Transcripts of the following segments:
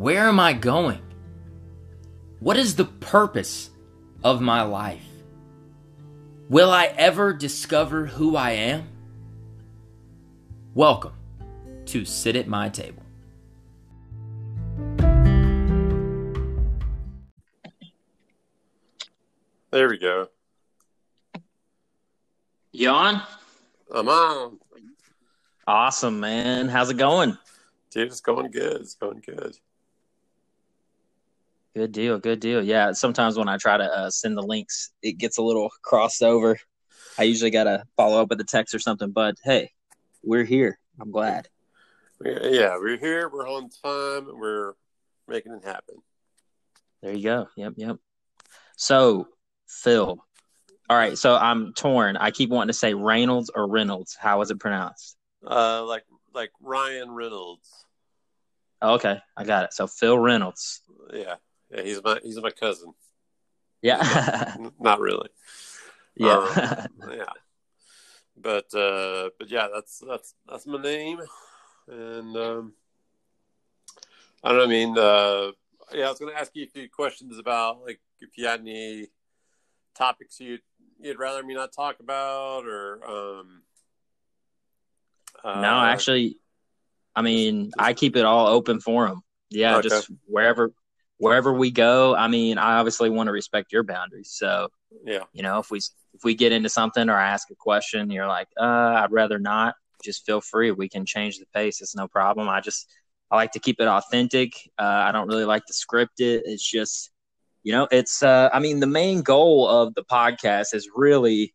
Where am I going? What is the purpose of my life? Will I ever discover who I am? Welcome to Sit at My Table. There we go. You on? I'm on. Awesome, man. How's it going? Dude, it's going good. It's going good. Good deal. Good deal. Yeah. Sometimes when I try to uh, send the links, it gets a little crossed over. I usually got to follow up with a text or something, but hey, we're here. I'm glad. Yeah, we're here. We're on time. We're making it happen. There you go. Yep. Yep. So, Phil. All right. So I'm torn. I keep wanting to say Reynolds or Reynolds. How is it pronounced? Uh, like like Ryan Reynolds. Okay, I got it. So Phil Reynolds. Yeah, yeah, he's my he's my cousin. Yeah, not, not, really. Yeah, um, yeah. But uh, but yeah, that's that's that's my name, and um, I don't know. I mean, uh, yeah, I was going to ask you a few questions about like if you had any topics you'd you'd rather me not talk about, or um, uh, no, actually, I mean, I keep it all open for them. Yeah, okay. just wherever wherever we go. I mean, I obviously want to respect your boundaries. So, yeah, you know, if we if we get into something or I ask a question, you're like, uh, I'd rather not. Just feel free. We can change the pace. It's no problem. I just I like to keep it authentic. Uh, I don't really like to script it. It's just, you know, it's. Uh, I mean, the main goal of the podcast is really,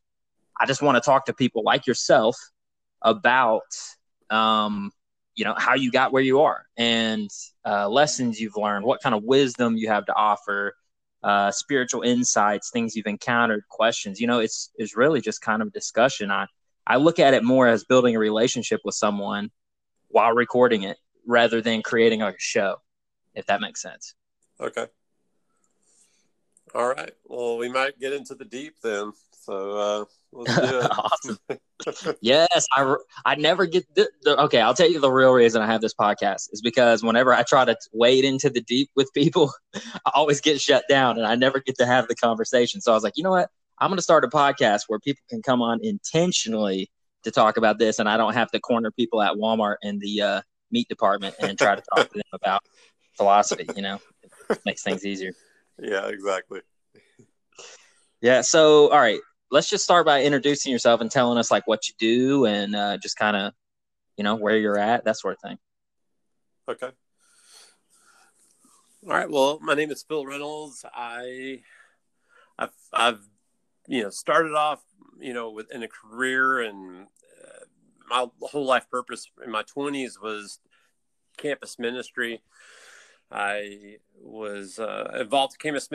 I just want to talk to people like yourself about um, you know how you got where you are and uh, lessons you've learned what kind of wisdom you have to offer uh, spiritual insights things you've encountered questions you know it's it's really just kind of discussion. I i look at it more as building a relationship with someone while recording it rather than creating a show if that makes sense. Okay all right well we might get into the deep then so uh, let's do it. awesome. yes, I I never get the, the, okay. I'll tell you the real reason I have this podcast is because whenever I try to wade into the deep with people, I always get shut down and I never get to have the conversation. So I was like, you know what? I'm going to start a podcast where people can come on intentionally to talk about this, and I don't have to corner people at Walmart in the uh, meat department and try to talk to them about philosophy. You know, it makes things easier. Yeah, exactly. Yeah. So, all right let's just start by introducing yourself and telling us like what you do and uh, just kind of you know where you're at that sort of thing okay all right well my name is phil reynolds i i've i've you know started off you know within a career and uh, my whole life purpose in my 20s was campus ministry I was uh, involved in campus,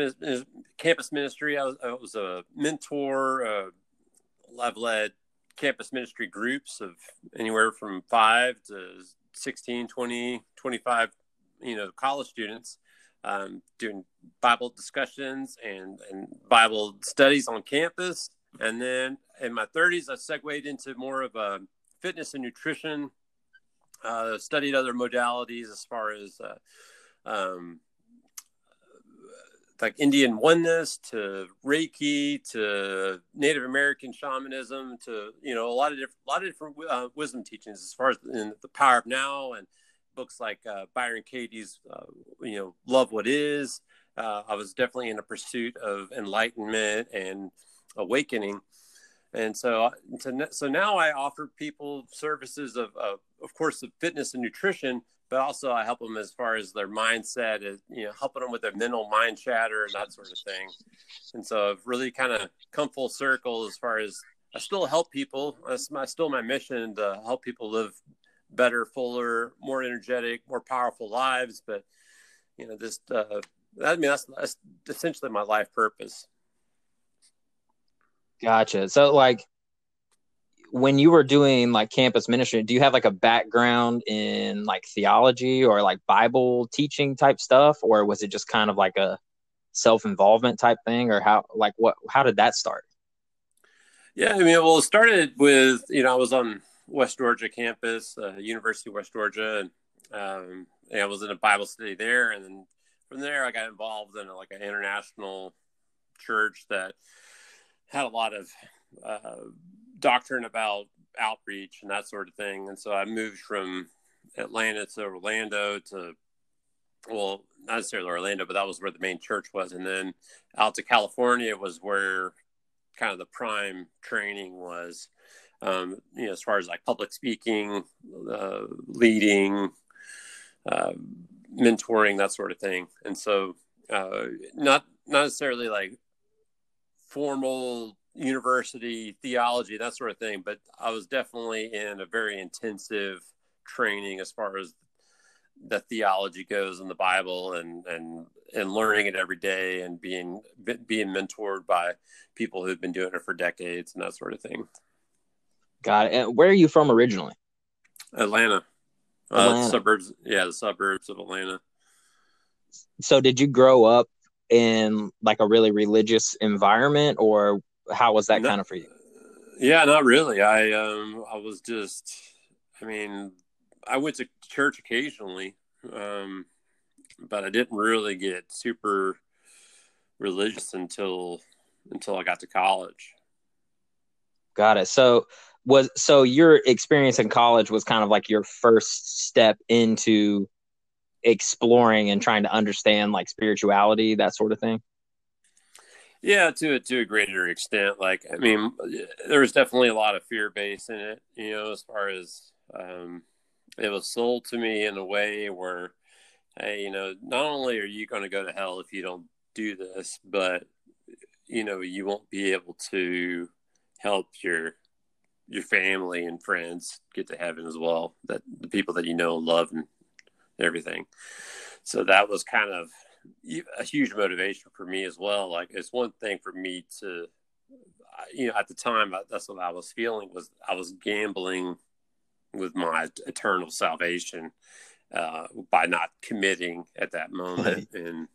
campus ministry. I was, I was a mentor. Uh, I've led campus ministry groups of anywhere from five to 16, 20, 25, you know, college students um, doing Bible discussions and, and Bible studies on campus. And then in my 30s, I segued into more of a fitness and nutrition, uh, studied other modalities as far as uh, um, like Indian oneness to Reiki to Native American shamanism to you know a lot of different a lot of different uh, wisdom teachings as far as in the power of now and books like uh, Byron Katie's uh, you know love what is. Uh, I was definitely in a pursuit of enlightenment and awakening, and so so now I offer people services of, of course of fitness and nutrition, but also I help them as far as their mindset, is, you know, helping them with their mental mind chatter and that sort of thing. And so I've really kind of come full circle as far as I still help people. That's my, still my mission to help people live better, fuller, more energetic, more powerful lives. But you know, just uh, I mean, that's, that's essentially my life purpose. Gotcha. So, like, when you were doing like campus ministry, do you have like a background in like theology or like Bible teaching type stuff, or was it just kind of like a self involvement type thing, or how like what how did that start? Yeah, I mean, well, it started with you know I was on West Georgia campus, uh, University of West Georgia, and um, and I was in a Bible study there, and then from there I got involved in a, like an international church that had a lot of uh, doctrine about outreach and that sort of thing. And so I moved from Atlanta to Orlando to, well, not necessarily Orlando, but that was where the main church was. And then out to California was where kind of the prime training was. Um, you know, as far as like public speaking, uh, leading, uh, mentoring, that sort of thing. And so, uh, not not necessarily like formal university theology, that sort of thing, but I was definitely in a very intensive training as far as the theology goes in the Bible and and and learning it every day and being being mentored by people who've been doing it for decades and that sort of thing. Got it. And where are you from originally? Atlanta. Uh, suburbs, yeah, the suburbs of Atlanta. So, did you grow up in like a really religious environment, or how was that no, kind of for you? Yeah, not really. I um, I was just, I mean, I went to church occasionally, um, but I didn't really get super religious until until I got to college. Got it. So was so your experience in college was kind of like your first step into exploring and trying to understand like spirituality, that sort of thing. Yeah, to a, to a greater extent. Like, I mean, there was definitely a lot of fear base in it. You know, as far as um, it was sold to me in a way where, hey, you know, not only are you going to go to hell if you don't do this, but you know, you won't be able to help your your family and friends get to heaven as well. That the people that you know love and everything. So that was kind of a huge motivation for me as well. Like it's one thing for me to, you know, at the time that's what I was feeling was I was gambling with my eternal salvation uh, by not committing at that moment, and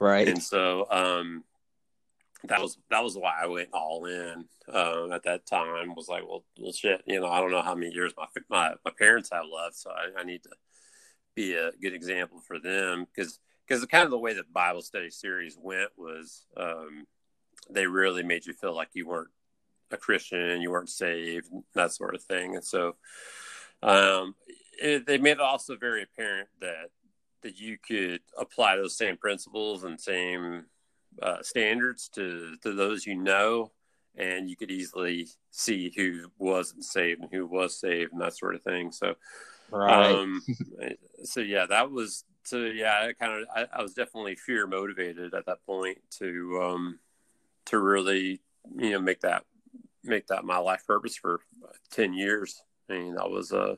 right, and so um, that was that was why I went all in um, at that time. Was like, well, well, shit, you know, I don't know how many years my my, my parents have left, so I, I need to be a good example for them because because the kind of the way the Bible study series went was um, they really made you feel like you weren't a Christian, you weren't saved, that sort of thing, and so um, it, they made it also very apparent that that you could apply those same principles and same uh, standards to to those you know, and you could easily see who wasn't saved and who was saved and that sort of thing. So, right. Um, so yeah, that was so yeah. I kind of I, I, was definitely fear motivated at that point to um to really you know make that make that my life purpose for ten years. I mean, that was uh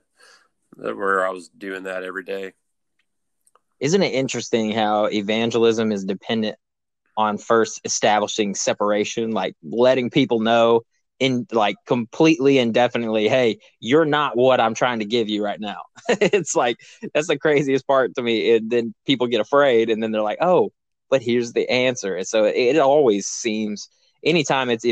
where I was doing that every day. Isn't it interesting how evangelism is dependent on first establishing separation, like letting people know in like completely and definitely, hey, you're not what I'm trying to give you right now. it's like that's the craziest part to me. And then people get afraid, and then they're like, oh, but here's the answer. And so it, it always seems, anytime it's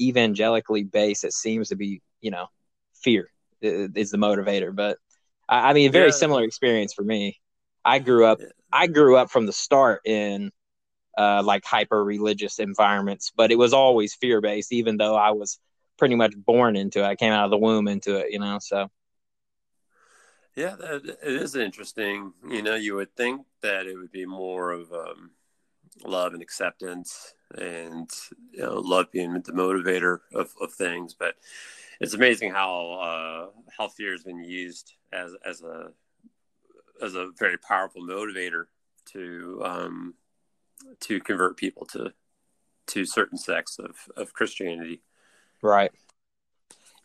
evangelically based, it seems to be, you know, fear is the motivator. But I, I mean, very yeah. similar experience for me. I grew up. I grew up from the start in uh, like hyper religious environments, but it was always fear based, even though I was pretty much born into it. I came out of the womb into it, you know. So, yeah, it is interesting. You know, you would think that it would be more of um, love and acceptance, and you know, love being the motivator of, of things. But it's amazing how uh, how fear has been used as as a as a very powerful motivator to um, to convert people to to certain sects of, of Christianity. Right.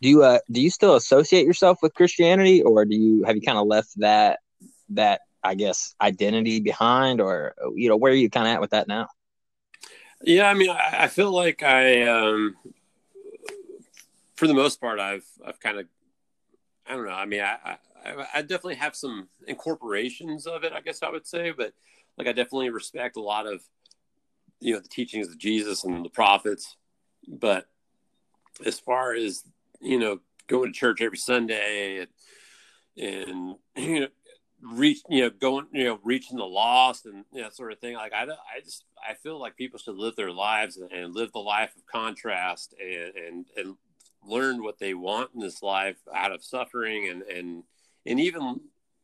Do you uh do you still associate yourself with Christianity or do you have you kind of left that that I guess identity behind or you know where are you kind of at with that now? Yeah, I mean I, I feel like I um for the most part I've I've kind of I don't know. I mean I, I I definitely have some incorporations of it, I guess I would say, but like I definitely respect a lot of you know the teachings of Jesus and the prophets, but as far as you know going to church every Sunday and, and you know reach you know going you know reaching the lost and you know, that sort of thing. Like i i just i feel like people should live their lives and, and live the life of contrast and and and learn what they want in this life out of suffering and and and even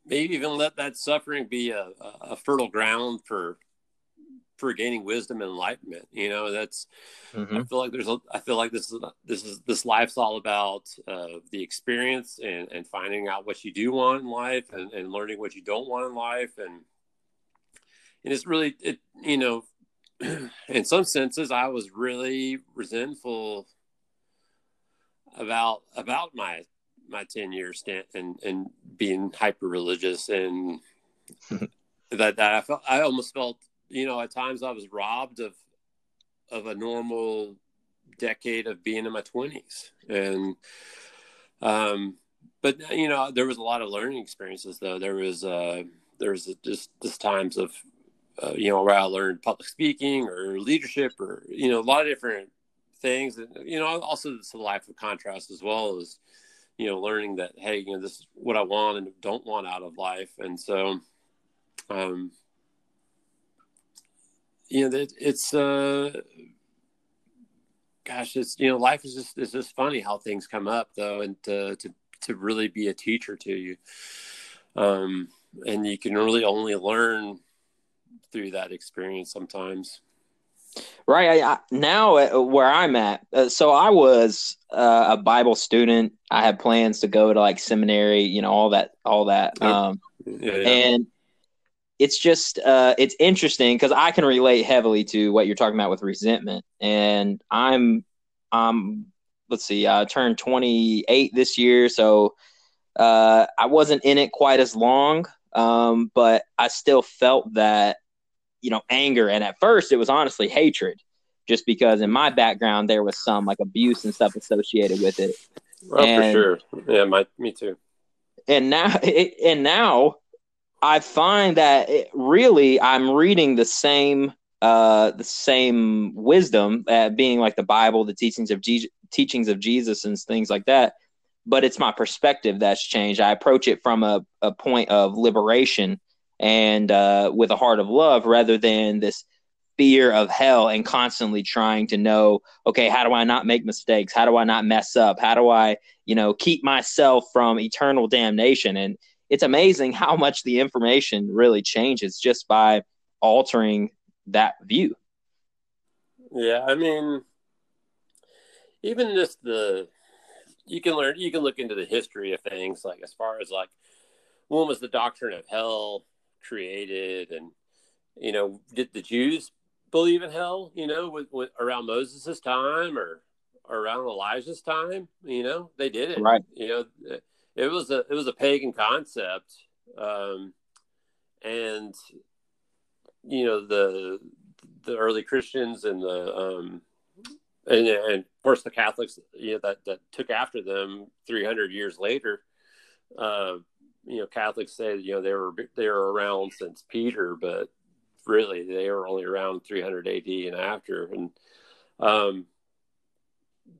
maybe even let that suffering be a, a fertile ground for for gaining wisdom and enlightenment. You know, that's mm-hmm. I feel like there's a I feel like this is this is this life's all about uh, the experience and and finding out what you do want in life and, and learning what you don't want in life and and it's really it you know in some senses I was really resentful about about my my 10 years stint and and being hyper religious and that, that I felt I almost felt you know, at times I was robbed of of a normal decade of being in my twenties, and um, but you know, there was a lot of learning experiences though. There was uh, there was just just times of uh, you know where I learned public speaking or leadership or you know a lot of different things. And you know, also a life of contrast as well as you know learning that hey, you know, this is what I want and don't want out of life, and so um you know, it, it's uh, gosh, it's you know, life is just it's just funny how things come up though, and to to to really be a teacher to you, um, and you can really only learn through that experience sometimes. Right I, I, now, uh, where I'm at, uh, so I was uh, a Bible student. I had plans to go to like seminary, you know, all that, all that. Um, yeah, yeah. And it's just uh, it's interesting because I can relate heavily to what you're talking about with resentment, and I'm um let's see, I turned 28 this year, so uh, I wasn't in it quite as long, um, but I still felt that you know anger, and at first it was honestly hatred, just because in my background there was some like abuse and stuff associated with it. Oh, and, for sure. Yeah, my me too. And now, it, and now I find that it, really I'm reading the same uh, the same wisdom, uh, being like the Bible, the teachings of Je- teachings of Jesus, and things like that. But it's my perspective that's changed. I approach it from a, a point of liberation and uh, with a heart of love, rather than this fear of hell and constantly trying to know, okay, how do I not make mistakes? How do I not mess up? How do I, you know, keep myself from eternal damnation? And it's amazing how much the information really changes just by altering that view. Yeah, I mean, even just the you can learn you can look into the history of things like as far as like when was the doctrine of hell created and you know did the jews believe in hell you know with, with around moses' time or, or around elijah's time? You know they did it right. You know it was a it was a pagan concept, um, and you know the the early Christians and the um, and, and of course the Catholics you know that that took after them 300 years later. Uh, you know, Catholics say you know they were they were around since Peter, but really they were only around 300 AD and after. And um,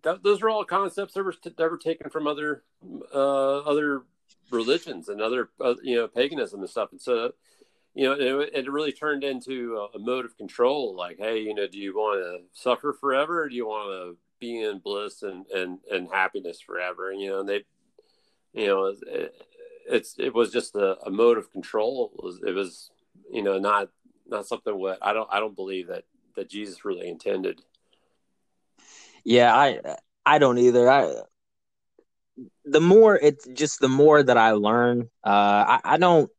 that, those are all concepts that were, that were taken from other uh, other religions and other uh, you know paganism and stuff. And so you know it, it really turned into a, mode of control. Like, hey, you know, do you want to suffer forever, or do you want to be in bliss and and and happiness forever? And, you know, and they, you know, it, it's it was just a, a mode of control. It was, it was you know not not something what I don't I don't believe that that Jesus really intended. Yeah, I I don't either. I the more it's just the more that I learn. Uh, I, I don't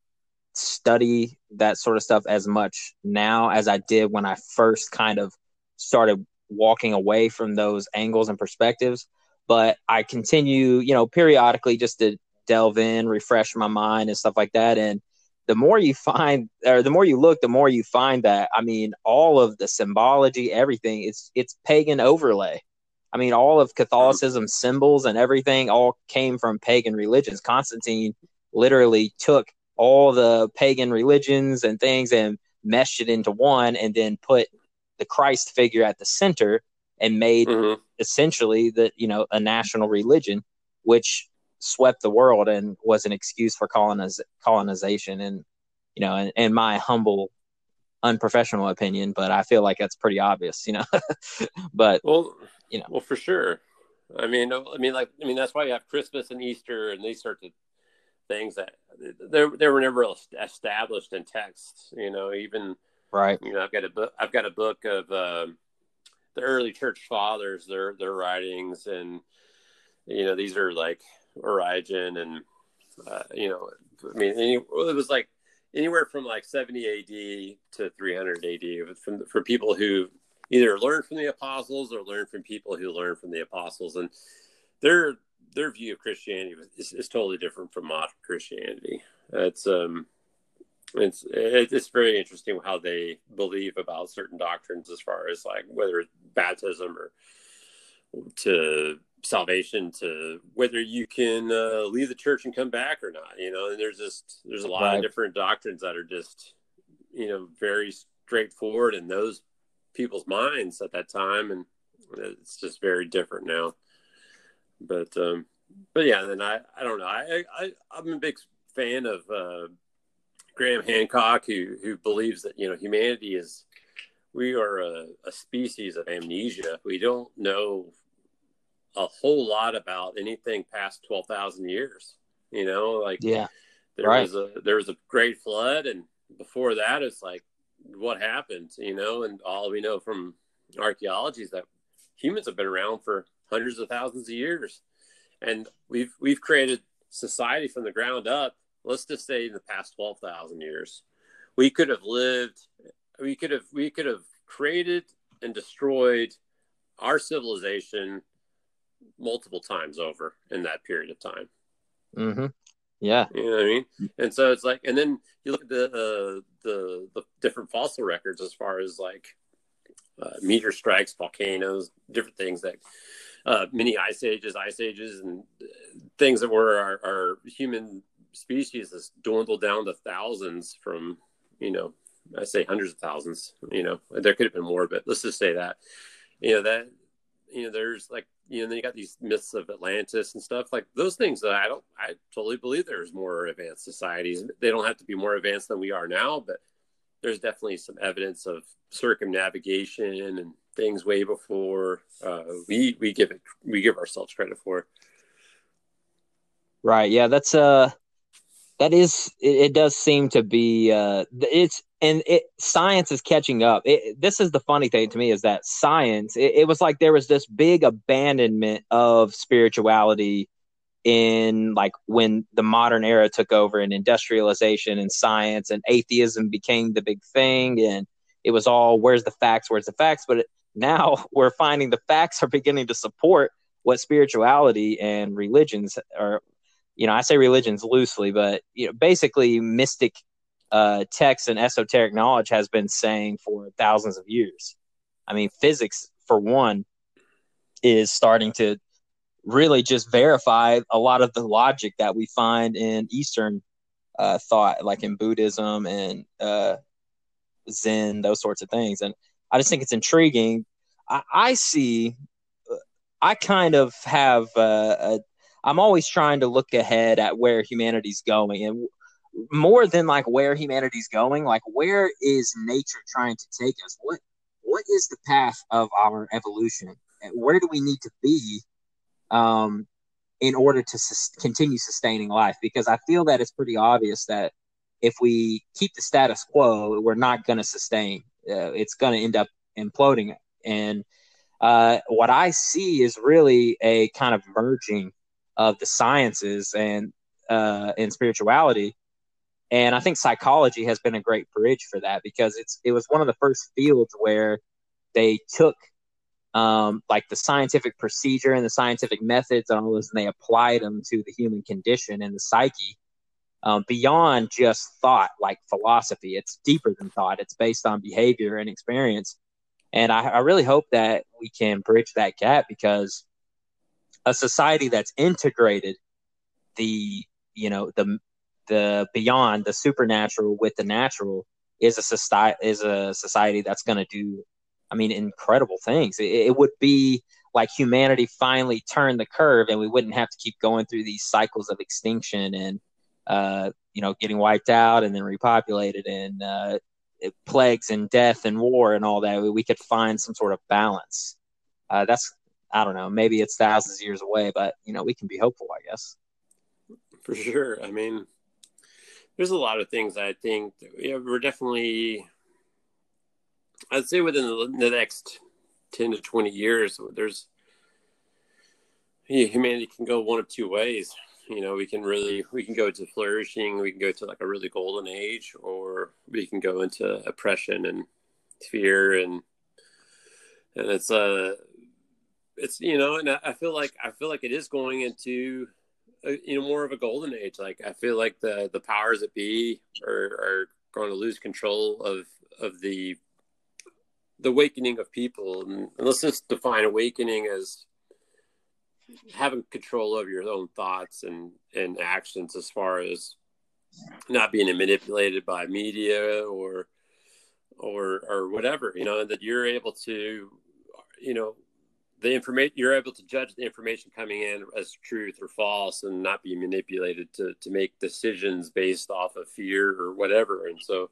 study that sort of stuff as much now as I did when I first kind of started walking away from those angles and perspectives. But I continue, you know, periodically just to delve in, refresh my mind and stuff like that. And the more you find or the more you look, the more you find that I mean all of the symbology, everything, it's it's pagan overlay. I mean, all of Catholicism symbols and everything all came from pagan religions. Constantine literally took all the pagan religions and things and meshed it into one and then put the Christ figure at the center and made mm-hmm. essentially the you know a national religion which swept the world and was an excuse for coloniz- colonization. And you know, in, in my humble, unprofessional opinion, but I feel like that's pretty obvious, you know. but well, you know, well for sure. I mean, I mean, like, I mean, that's why you have Christmas and Easter and these sorts of things that they they were never established in text. You know, even right. You know, I've got a book. I've got a book of uh, the early church fathers, their their writings, and you know, these are like Origen and uh, you know, I mean, any, it was like anywhere from like 70 AD to 300 AD from for people who either learn from the apostles or learn from people who learn from the apostles, and their their view of Christianity is, is totally different from modern Christianity. It's um, it's it's very interesting how they believe about certain doctrines as far as like whether it's baptism or to salvation to whether you can uh, leave the church and come back or not you know and there's just there's a lot right. of different doctrines that are just you know very straightforward and those people's minds at that time and it's just very different now. But um but yeah then i i don't know. I i i'm a big fan of uh graham hancock who who believes that you know humanity is we are a, a species of amnesia. We don't know a whole lot about anything past 12,000 years you know like yeah. there right. was a there was a great flood and before that it's like what happened you know and all we know from archaeology is that humans have been around for hundreds of thousands of years and we've we've created society from the ground up let's just say in the past 12,000 years we could have lived we could have we could have created and destroyed our civilization multiple times over in that period of time. Mm-hmm. Yeah, you know what I mean. And so it's like, and then you look at the uh, the the different fossil records as far as like uh, meteor strikes, volcanoes, different things that uh, mini ice ages, ice ages, and things that were our, our human species has dwindled down to thousands from you know I say hundreds of thousands. You know, there could have been more, but let's just say that. You know that you know there's like you know then you got these myths of Atlantis and stuff like those things that I don't I totally believe there's more advanced societies. They don't have to be more advanced than we are now, but there's definitely some evidence of circumnavigation and things way before uh, we we give it we give ourselves credit for. Right. Yeah. That's uh that is it, it does seem to be uh it's and it science is catching up. It, this is the funny thing to me is that science it, it, was like there was this big abandonment of spirituality in like when the modern era took over and industrialization and science and atheism became the big thing and it was all where's the facts where's the facts? But it, now we're finding the facts are beginning to support what spirituality and religions are you know i say religions loosely but you know basically mystic uh, text and esoteric knowledge has been saying for thousands of years. I mean, physics, for one, is starting to really just verify a lot of the logic that we find in Eastern uh, thought, like in Buddhism and uh, Zen, those sorts of things. And I just think it's intriguing. I, I see, I kind of have, uh, a, I'm always trying to look ahead at where humanity's going. And more than like where humanity's going, like where is nature trying to take us? What what is the path of our evolution? Where do we need to be um, in order to sus- continue sustaining life? Because I feel that it's pretty obvious that if we keep the status quo, we're not going to sustain. Uh, it's going to end up imploding. And uh, what I see is really a kind of merging of the sciences and uh, and spirituality and I think psychology has been a great bridge for that because it's it was one of the first fields where they took um, like the scientific procedure and the scientific methods and all those, and they applied them to the human condition and the psyche um, beyond just thought, like philosophy. It's deeper than thought. It's based on behavior and experience. And I, I really hope that we can bridge that gap because a society that's integrated the you know the the beyond the supernatural with the natural is a society is a society that's going to do i mean incredible things. It, it, would be like humanity finally turned the curve and we wouldn't have to keep going through these cycles of extinction and uh, you know getting wiped out and then repopulated and uh, plagues and death and war and all that. We could find some sort of balance. Uh, that's i don't know maybe it's thousands of years away but you know we can be hopeful i guess. For sure. I mean there's a lot of things i think yeah, we're definitely i'd say within the, next 10 to 20 years there's humanity can go one of two ways. You know we can really we can go to flourishing we can go to like a really golden age or we can go into oppression and fear and and it's uh it's you know and i feel like i feel like it is going into a, Uh, you know more of a golden age. Like i feel like the the powers that be are, are going to lose control of of the the awakening of people. And, let's just define awakening as having control over your own thoughts and and actions as far as not being manipulated by media or or or whatever you know that you're able to you know the information you're able to judge the information coming in as truth or false and not be manipulated to to make decisions based off of fear or whatever. And so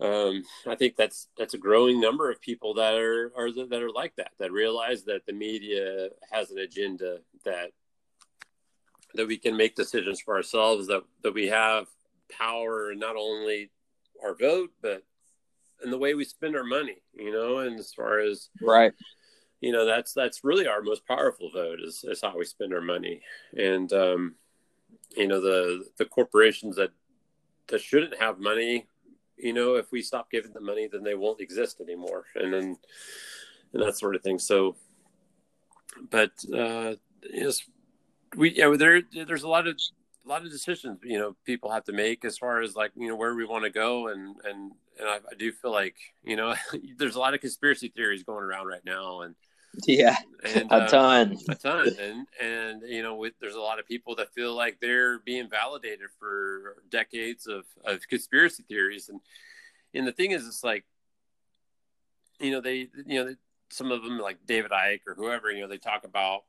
um, I think that's that's a growing number of people that are, are that are like that that realize that the media has an agenda that that we can make decisions for ourselves that that we have power not only our vote but in the way we spend our money you know and as far as right you know that's that's really our most powerful vote is, is how we spend our money. And um you know the the corporations that that shouldn't have money you know, if we stop giving them money, then they won't exist anymore, and then and that sort of thing. So, but uh, yes, we yeah, there there's a lot of a lot of decisions you know people have to make as far as like you know where we want to go. And and and I, I do feel like you know there's a lot of conspiracy theories going around right now. And yeah, and, a uh, ton, a ton, and and you know, with, there's a lot of people that feel like they're being validated for decades of of conspiracy theories, and and the thing is, it's like, you know, they, you know, some of them like David Icke or whoever, you know, they talk about,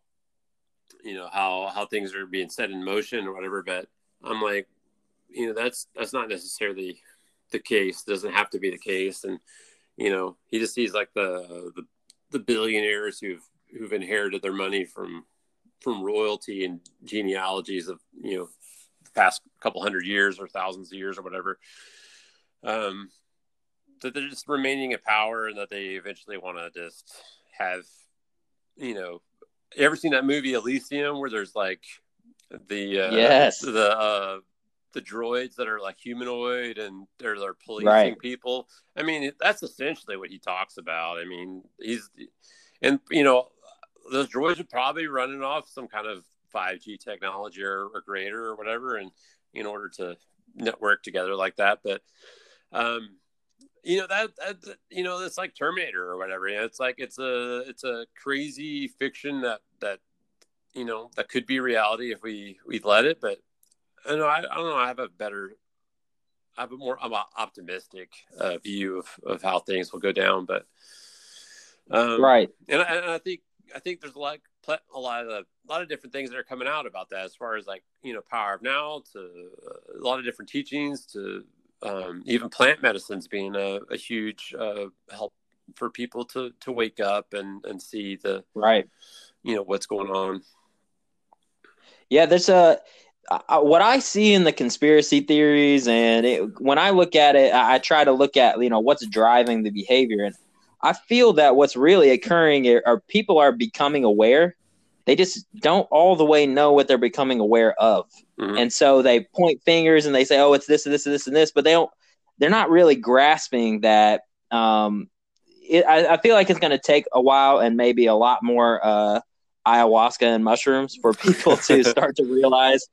you know, how how things are being set in motion or whatever, but I'm like, you know, that's that's not necessarily the case. It doesn't have to be the case, and you know, he just sees like the the the billionaires who've who've inherited their money from from royalty and genealogies of you know the past couple hundred years or thousands of years or whatever um that they're just remaining in power and that they eventually want to just have you know you ever seen that movie elysium where there's like the uh, yes. the uh the droids that are like humanoid and they're they're policing right. people. I mean, that's essentially what he talks about. I mean, he's and you know those droids are probably running off some kind of 5G technology or, or greater or whatever, and in order to network together like that. But um, you know that, that you know it's like Terminator or whatever. You know, it's like it's a it's a crazy fiction that that you know that could be reality if we we let it, but I know I, I don't know. I have a better, I have a more I'm optimistic uh, view of, of how things will go down. But um, right, and I, and I think I think there's a lot a lot of a lot of different things that are coming out about that as far as like you know power of now to uh, a lot of different teachings to um, even plant medicines being a, a huge uh, help for people to to wake up and and see the right you know what's going on yeah there's a what I see in the conspiracy theories, and it, when I look at it, I, I, try to look at you know what's driving the behavior, and I feel that what's really occurring are, are people are becoming aware. They just don't all the way know what they're becoming aware of, mm-hmm. and so they point fingers and they say, "Oh, it's this and this and this and this," but they don't. They're not really grasping that. Um, it, I, I, feel like it's going to take a while and maybe a lot more uh, ayahuasca and mushrooms for people to start to realize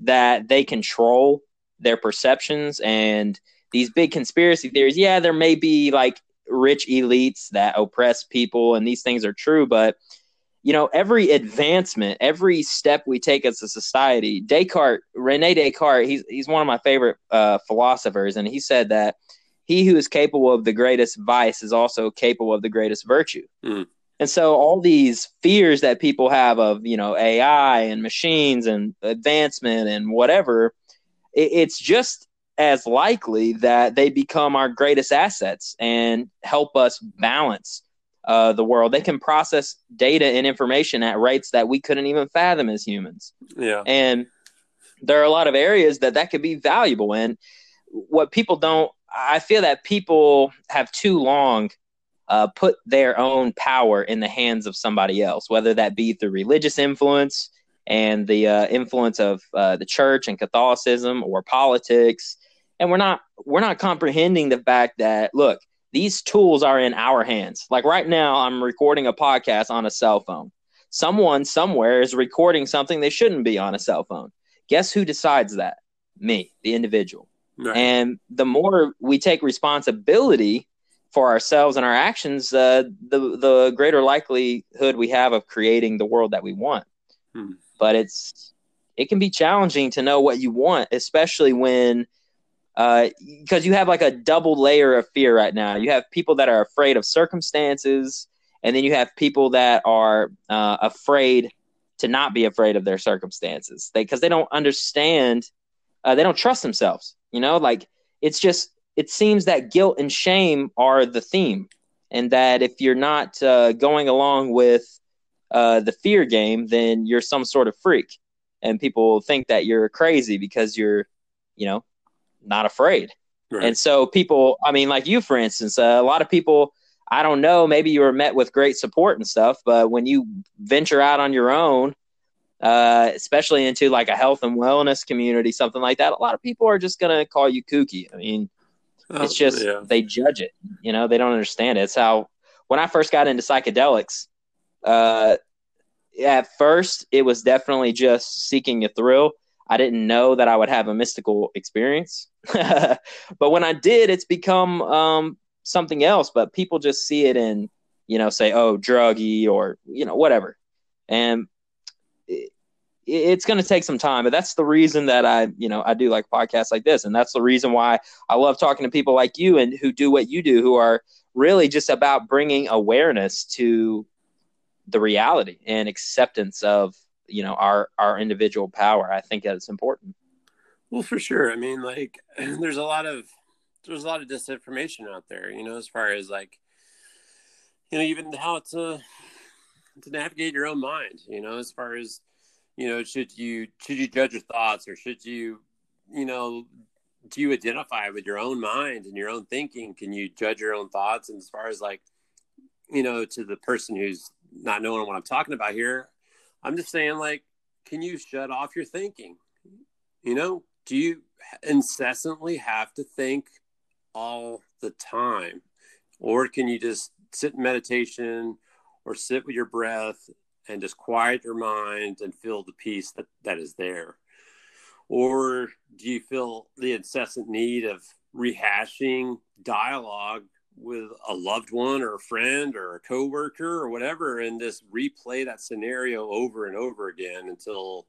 that they control their perceptions and these big conspiracy theories. Yeah, there may be like rich elites that oppress people and these things are true, but you know, every advancement, every step we take as a society, Descartes, Rene Descartes, he's he's one of my favorite uh, philosophers, and he said that he who is capable of the greatest vice is also capable of the greatest virtue. Mm. And so all these fears that people have of, you know, AI and machines and advancement and whatever, it, it's just as likely that they become our greatest assets and help us balance uh, the world. They can process data and information at rates that we couldn't even fathom as humans. Yeah. And there are a lot of areas that that could be valuable. And what people don't, I feel that people have too long uh, put their own power in the hands of somebody else, whether that be through religious influence and the uh, influence of uh, the church and Catholicism or politics. And we're not we're not comprehending the fact that look, these tools are in our hands. Like right now, I'm recording a podcast on a cell phone. Someone somewhere is recording something they shouldn't be on a cell phone. Guess who decides that? Me, the individual. Right. And the more we take responsibility for ourselves and our actions, uh, the the greater likelihood we have of creating the world that we want. Hmm. But it's it can be challenging to know what you want, especially when because uh, you have like a double layer of fear right now. You have people that are afraid of circumstances, and then you have people that are uh, afraid to not be afraid of their circumstances because they, they, don't understand, uh, they don't trust themselves. You know, like it's just it seems that guilt and shame are the theme, and that if you're not uh, going along with uh, the fear game, then you're some sort of freak, and people think that you're crazy because you're, you know, not afraid. Right. And so people, I mean, like you, for instance, uh, a lot of people. I don't know. Maybe you were met with great support and stuff, but when you venture out on your own, uh, especially into like a health and wellness community, something like that, a lot of people are just gonna call you kooky. I mean, it's just yeah. they judge it. You know, they don't understand it. It's how when I first got into psychedelics, uh, at first it was definitely just seeking a thrill. I didn't know that I would have a mystical experience, but when I did, it's become um, something else. But people just see it and you know say, "Oh, druggy" or you know whatever, and it's going to take some time but that's the reason that i you know i do like podcasts like this and that's the reason why i love talking to people like you and who do what you do who are really just about bringing awareness to the reality and acceptance of you know our our individual power. I think that's important. Well for sure. I mean like there's a lot of there's a lot of disinformation out there you know as far as like you know even how to to navigate your own mind you know as far as you know should you should you judge your thoughts or should you you know do you identify with your own mind and your own thinking? Can you judge your own thoughts? And as far as like you know to the person who's not knowing what i'm talking about here i'm just saying like can you shut off your thinking? You know do you incessantly have to think all the time? Or can you just sit in meditation or sit with your breath and just quiet your mind and feel the peace that, that is there? Or do you feel the incessant need of rehashing dialogue with a loved one or a friend or a coworker or whatever and just replay that scenario over and over again until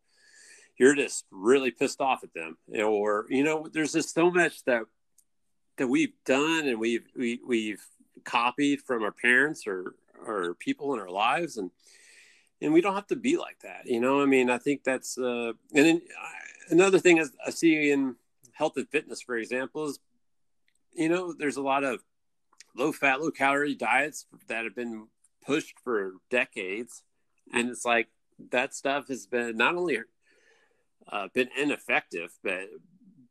you're just really pissed off at them or you know there's just so much that that we've done and we've we, we've copied from our parents or or people in our lives and and we don't have to be like that you know? I mean i think that's uh and then another thing is i see in health and fitness for example is you know there's a lot of low fat low calorie diets that have been pushed for decades and it's like that stuff has been not only uh, been ineffective but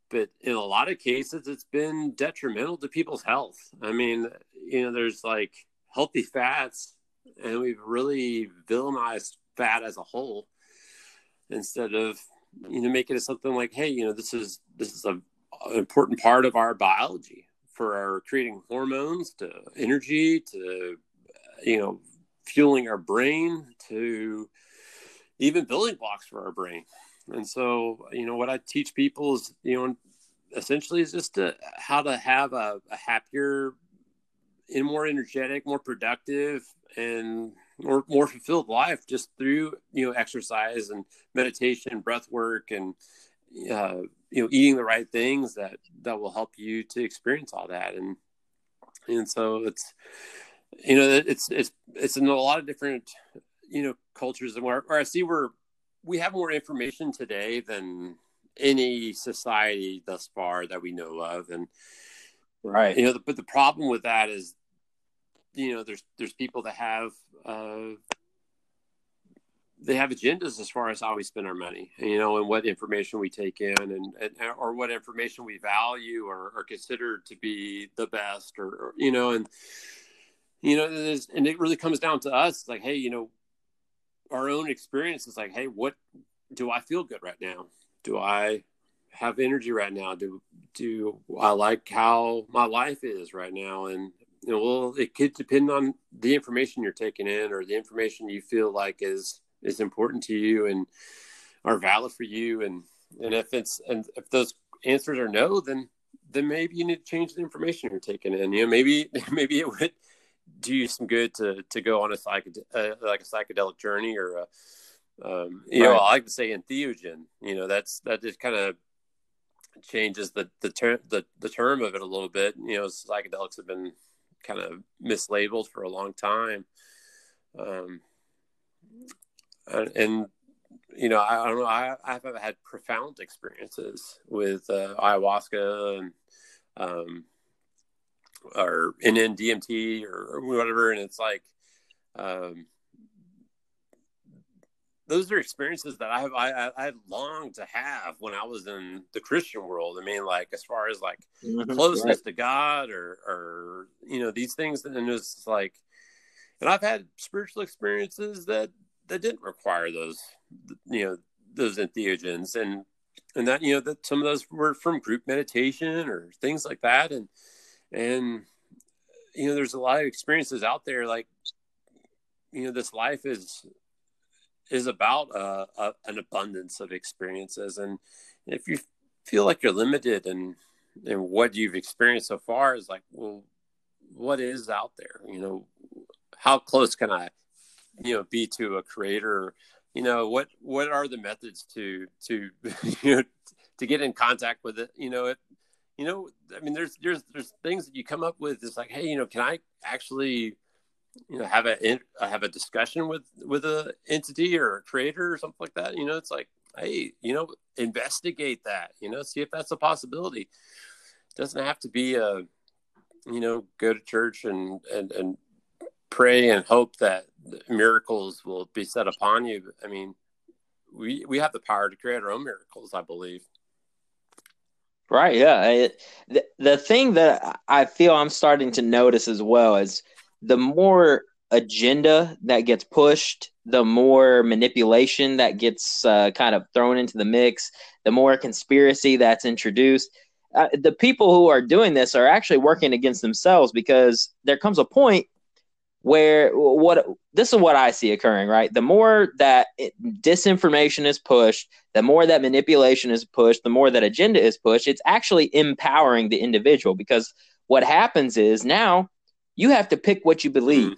but in a lot of cases it's been detrimental to people's health. I mean you know there's like healthy fats and we've really villainized fat as a whole instead of you know making it something like hey you know this is this is a, an important part of our biology for our creating hormones to energy to you know fueling our brain to even building blocks for our brain. And so you know what i teach people is you know essentially is just to, how to have a, a happier and more energetic more productive and more more fulfilled life just through you know exercise and meditation, breath work, and uh, you know eating the right things that that will help you to experience all that. And and so it's you know, it's it's it's in a lot of different you know cultures and where, where I see where we have more information today than any society thus far that we know of, and right, you know, but the problem with that is, you know, there's there's people that have uh, they have agendas as far as how we spend our money, you know, and what information we take in, and, and or what information we value or, or consider to be the best, or, or you know, and you know, and it really comes down to us, like, hey, you know, our own experience is like, hey, what do I feel good right now? Do I have energy right now? Do do I like how my life is right now? And you know, well, it could depend on the information you're taking in or the information you feel like is is important to you and are valid for you and and if it's and if those answers are no then then maybe you need to change the information you're taking in you know maybe maybe it would do you some good to to go on a psychedelic uh, like a psychedelic journey or a, um, you right. know I like to say entheogen you know that's that just kind of changes the the term the, the term of it a little bit you know psychedelics have been kind of mislabeled for a long time um, and you know, I, I, don't know. I, I've had profound experiences with uh, ayahuasca and um, or NNDMT or, or whatever, and it's like um, those are experiences that I have I, I longed to have when I was in the Christian world. I mean, like as far as like mm-hmm, closeness right. to God or or you know these things, and it's like, and I've had spiritual experiences that that didn't require those, you know, those entheogens and and that you know that some of those were from group meditation or things like that and and you know there's a lot of experiences out there like you know this life is is about uh, a, an abundance of experiences. And if you feel like you're limited and and what you've experienced so far is like well what is out there? You know how close can i you know be to a creator? You know what what are the methods to to you know to get in contact with it? You know it you know i mean there's there's there's things that you come up with. It's like hey you know can i actually you know have a uh, have a discussion with with a entity or a creator or something like that you know it's like hey you know investigate that you know see if that's a possibility it doesn't have to be a you know go to church and and and pray and hope that miracles will be set upon you. I mean, we we have the power to create our own miracles, I believe. Right. Yeah. It, the the thing that I feel I'm starting to notice as well is the more agenda that gets pushed, the more manipulation that gets uh, kind of thrown into the mix, the more conspiracy that's introduced. Uh, the people who are doing this are actually working against themselves because there comes a point where what this is what I see occurring, right? The more that it, disinformation is pushed, the more that manipulation is pushed, the more that agenda is pushed, it's actually empowering the individual because what happens is now you have to pick what you believe. Mm.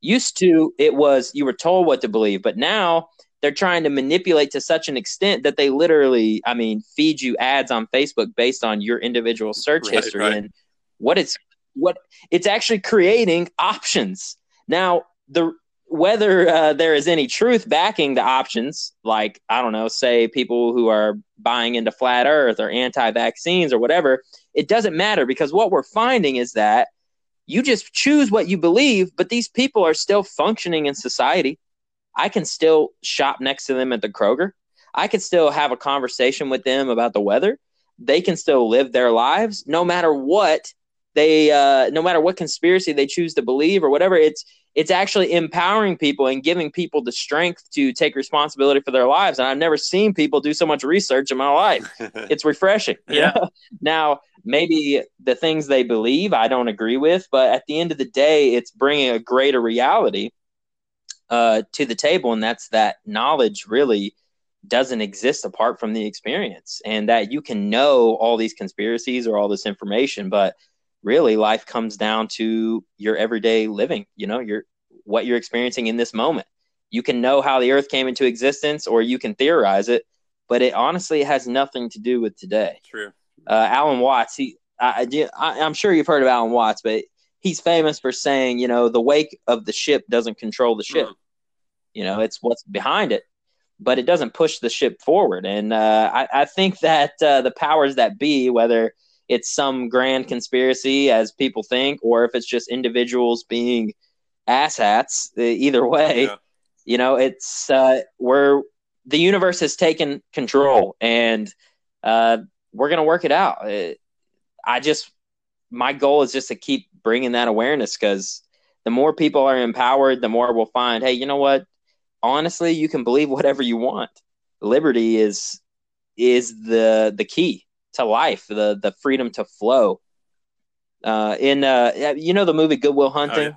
Used to, it was you were told what to believe, but now they're trying to manipulate to such an extent that they literally, I mean, feed you ads on Facebook based on your individual search right, history. Right. And what it's what it's actually creating options. Now, the whether uh, there is any truth backing the options, like I don't know, say people who are buying into flat Earth or anti-vaccines or whatever, it doesn't matter because what we're finding is that you just choose what you believe, but these people are still functioning in society. I can still shop next to them at the Kroger. I can still have a conversation with them about the weather. They can still live their lives no matter what they uh, no matter what conspiracy they choose to believe or whatever it's it's actually empowering people and giving people the strength to take responsibility for their lives and i've never seen people do so much research in my life it's refreshing yeah now maybe the things they believe i don't agree with but at the end of the day it's bringing a greater reality uh, to the table and that's that knowledge really doesn't exist apart from the experience and that you can know all these conspiracies or all this information but really life comes down to your everyday living you know your what you're experiencing in this moment. You can know how the earth came into existence or you can theorize it but it honestly has nothing to do with today. True uh, alan watts he I, I, i'm sure you've heard of alan watts but he's famous for saying, you know, the wake of the ship doesn't control the ship. Mm. You know, it's what's behind it, but it doesn't push the ship forward. And uh, I, I think that uh, the powers that be, whether it's some grand conspiracy as people think, or if it's just individuals being asshats, either way, Yeah. you know, it's uh, we're the universe has taken control, and uh, we're gonna work it out. Uh, I just my goal is just to keep bringing that awareness because the more people are empowered, the more we'll find, hey, you know what? Honestly, you can believe whatever you want. Liberty is is the the key to life, the the freedom to flow. Uh, in uh, you know the movie Good Will Oh, Hunting.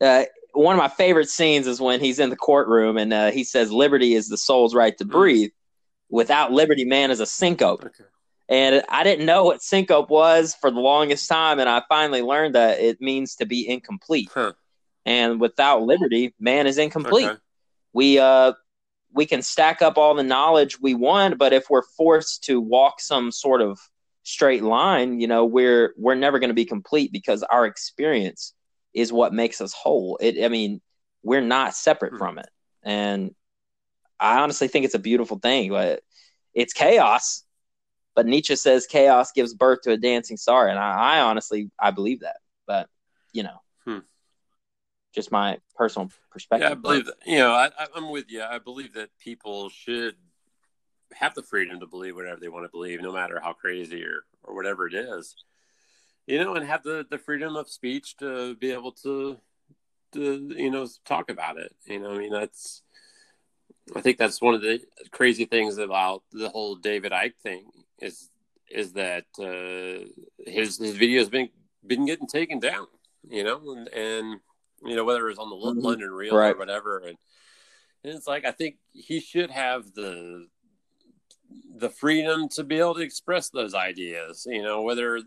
yeah. Uh, one of my favorite scenes is when he's in the courtroom and uh, he says, "Liberty is the soul's right to Mm. breathe. Without liberty, man is a syncope." Okay. And I didn't know what syncope was for the longest time, and I finally learned that it means to be incomplete. Huh. And without liberty, man is incomplete. Okay. We uh we can stack up all the knowledge we want, but if we're forced to walk some sort of straight line, you know, we're we're never going to be complete because our experience is what makes us whole. It I mean, we're not separate Hmm. from it. And I honestly think it's a beautiful thing. But it's chaos, but Nietzsche says chaos gives birth to a dancing star, and I, I honestly I believe that. But you know, Hmm. just my personal perspective. Yeah, I believe that. You know, I, I'm with you. I believe that people should have the freedom to believe whatever they want to believe, no matter how crazy or, or whatever it is. You know, and have the, the freedom of speech to be able to, to, you know, talk about it. You know, I mean, that's, I think that's one of the crazy things about the whole David Icke thing is, is that uh, his his video's been been getting taken down. You know, and, and you know whether it was on the Mhm. London Real Right. or whatever, and, and it's like I think he should have the the freedom to be able to express those ideas. You know, whether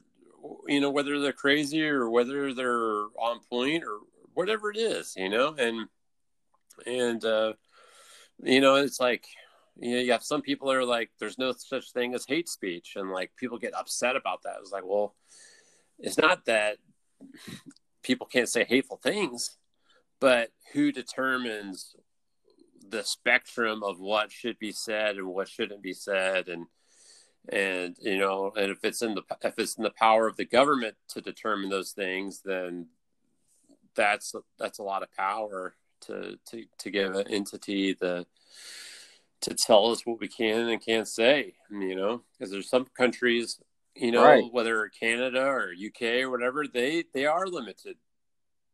you know whether they're crazy or whether they're on point or whatever it is. You know, and and uh, you know it's like you know you have some people that are like there's no such thing as hate speech and like people get upset about that. It's like well it's not that people can't say hateful things but who determines the spectrum of what should be said and what shouldn't be said? And and you know and if it's in the if it's in the power of the government to determine those things then that's that's a lot of power to to to give an entity the to tell us what we can and can't say you know because there's some countries you know Right. whether canada or uk or whatever they they are limited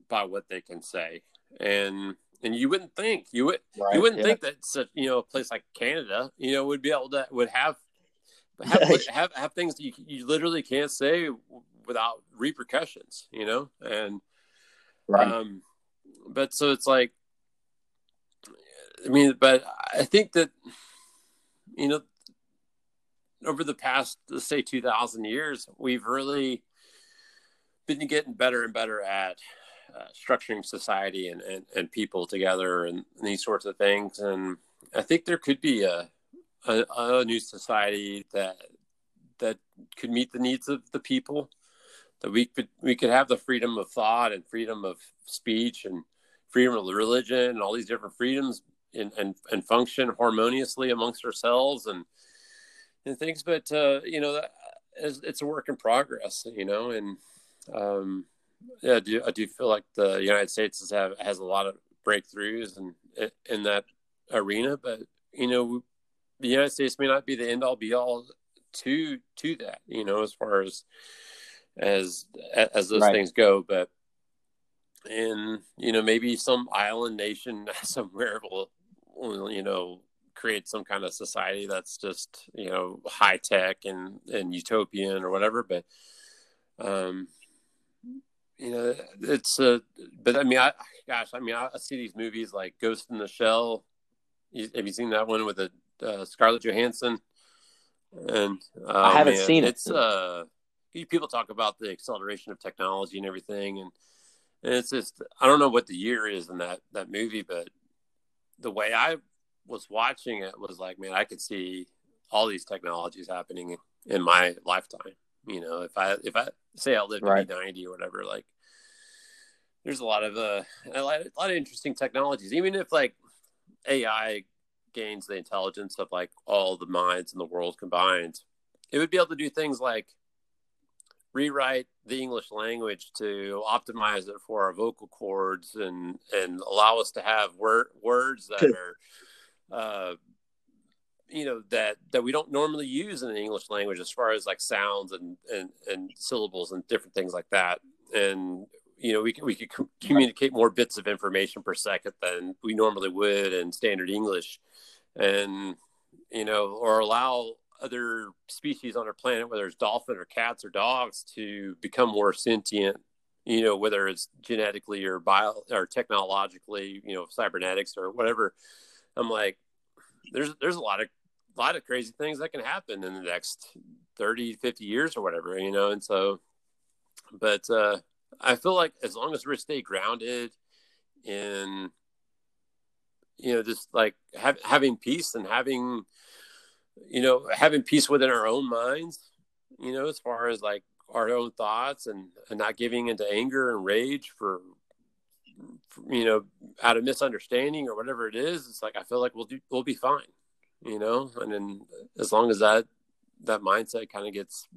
by what they can say and and you wouldn't think you would Right, you wouldn't yeah. think that such you know a place like canada you know would be able to would have have have, have things that you, you literally can't say without repercussions you know and Right. um, but so it's like, I mean, but I think that, you know, over the past, let's say 2000 years, we've really been getting better and better at uh, structuring society and, and, and people together and, these sorts of things. And I think there could be a, a, a new society that, that could meet the needs of the people that we could we could have the freedom of thought and freedom of speech and freedom of religion and all these different freedoms and and, and function harmoniously amongst ourselves and and things. But uh you know that it's, a work in progress you know and um yeah I do I do feel like the United States has have has a lot of breakthroughs and in, in that arena? But you know the United States may not be the end all be all to to that you know as far as as as those Right. things go but and you know maybe some island nation somewhere will, will you know create some kind of society that's just you know high tech and and utopian or whatever but um you know it's a but i mean i gosh i mean i, I see these movies like ghost in the shell you, have you seen that one with a uh, scarlett johansson and oh, I haven't man, seen it. it's uh people talk about the acceleration of technology and everything and, and it's just i don't know what the year is in that that movie but the way i was watching it was like man i could see all these technologies happening in my lifetime You know, if I if I say I live Right. to be ninety or whatever, like there's a lot of uh a lot, a lot of interesting technologies. Even if like AI gains the intelligence of like all the minds in the world combined, it would be able to do things like rewrite the English language to optimize it for our vocal cords and and allow us to have word, words that are uh you know that that we don't normally use in the English language as far as like sounds and and and syllables and different things like that. And you know we can we could com- communicate more bits of information per second than we normally would in standard English. And you know or allow other species on our planet whether it's dolphin or cats or dogs to become more sentient you know whether it's genetically or bio or technologically you know cybernetics or whatever. I'm like there's there's a lot of a lot of crazy things that can happen in the next 30 50 years or whatever you know? And so but uh i feel like as long as we stay grounded in you know just like have, having peace and having you know having peace within our own minds you know as far as like our own thoughts and, and not giving into anger and rage for, for you know out of misunderstanding or whatever it is it's like i feel like we'll do we'll be fine you know and then as long as that that mindset kind of gets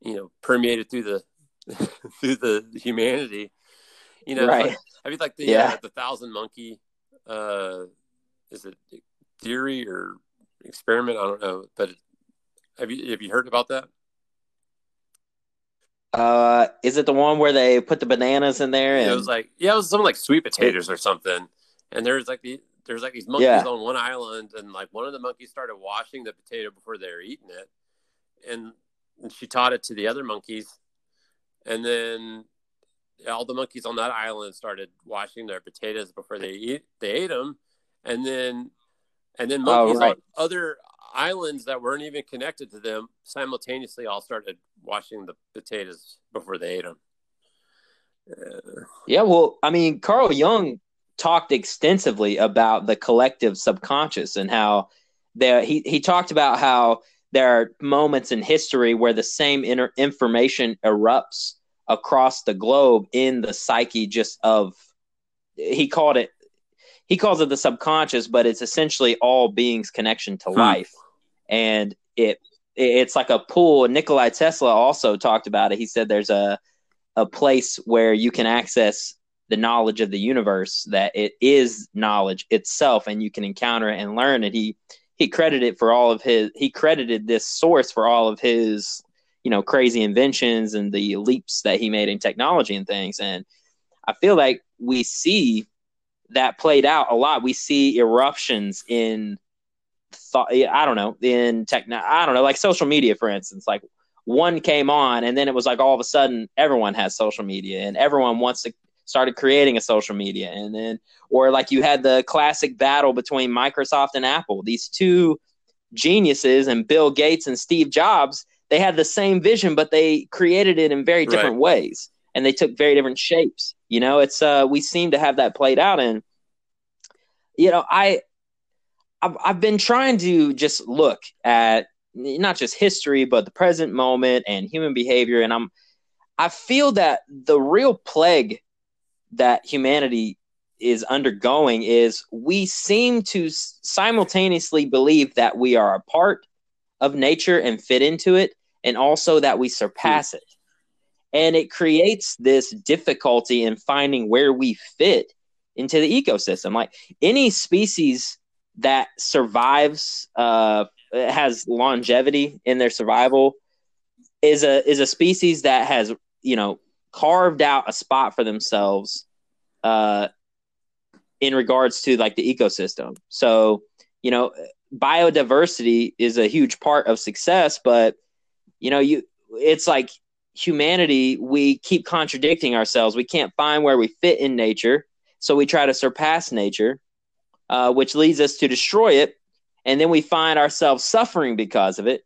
you know permeated through the through the humanity you know Right. like, I mean like the Yeah. uh, the thousand monkey uh is it theory or experiment. I don't know but have you have you heard about that? Uh, is it the one where they put the bananas in there? And it was like yeah it was something like sweet potatoes or something. And there's like the there's like these monkeys Yeah. on one island and like one of the monkeys started washing the potato before they were eating it. And, and she taught it to the other monkeys. And then all the monkeys on that island started washing their potatoes before they eat they ate them and then and then Oh, right. on other islands that weren't even connected to them simultaneously all started washing the potatoes before they ate them uh, Yeah, well, I mean, Carl Jung talked extensively about the collective subconscious and how there he he talked about how there are moments in history where the same inner information erupts across the globe in the psyche just of he called it he calls it the subconscious, but it's essentially all beings' connection to Hmm. life, and it it's like a pool. Nikolai Tesla also talked about it. He said there's a a place where you can access the knowledge of the universe that it is knowledge itself and you can encounter it and learn it he he credited for all of his he credited this source for all of his you know crazy inventions and the leaps that he made in technology and things and i feel like we see that played out a lot. We see eruptions in thought i don't know in techno i don't know like social media for instance. Like one came on and then it was like all of a sudden everyone has social media and everyone wants to started creating a social media and then or like you had the classic battle between Microsoft and Apple. These two geniuses and Bill Gates and Steve Jobs they had the same vision but they created it in very different ways and they took very different shapes you know it's uh we seem to have that played out and you know I I've, I've been trying to just look at not just history but the present moment and human behavior. And I'm I feel that the real plague that humanity is undergoing is we seem to simultaneously believe that we are a part of nature and fit into it and also that we surpass it and it creates this difficulty in finding where we fit into the ecosystem like any species that survives uh, has longevity in their survival is a is a species that has you know carved out a spot for themselves uh, in regards to like the ecosystem. So you know biodiversity is a huge part of success, but you know you it's like humanity we keep contradicting ourselves. We can't find where we fit in nature, so we try to surpass nature, uh, which leads us to destroy it, and then we find ourselves suffering because of it.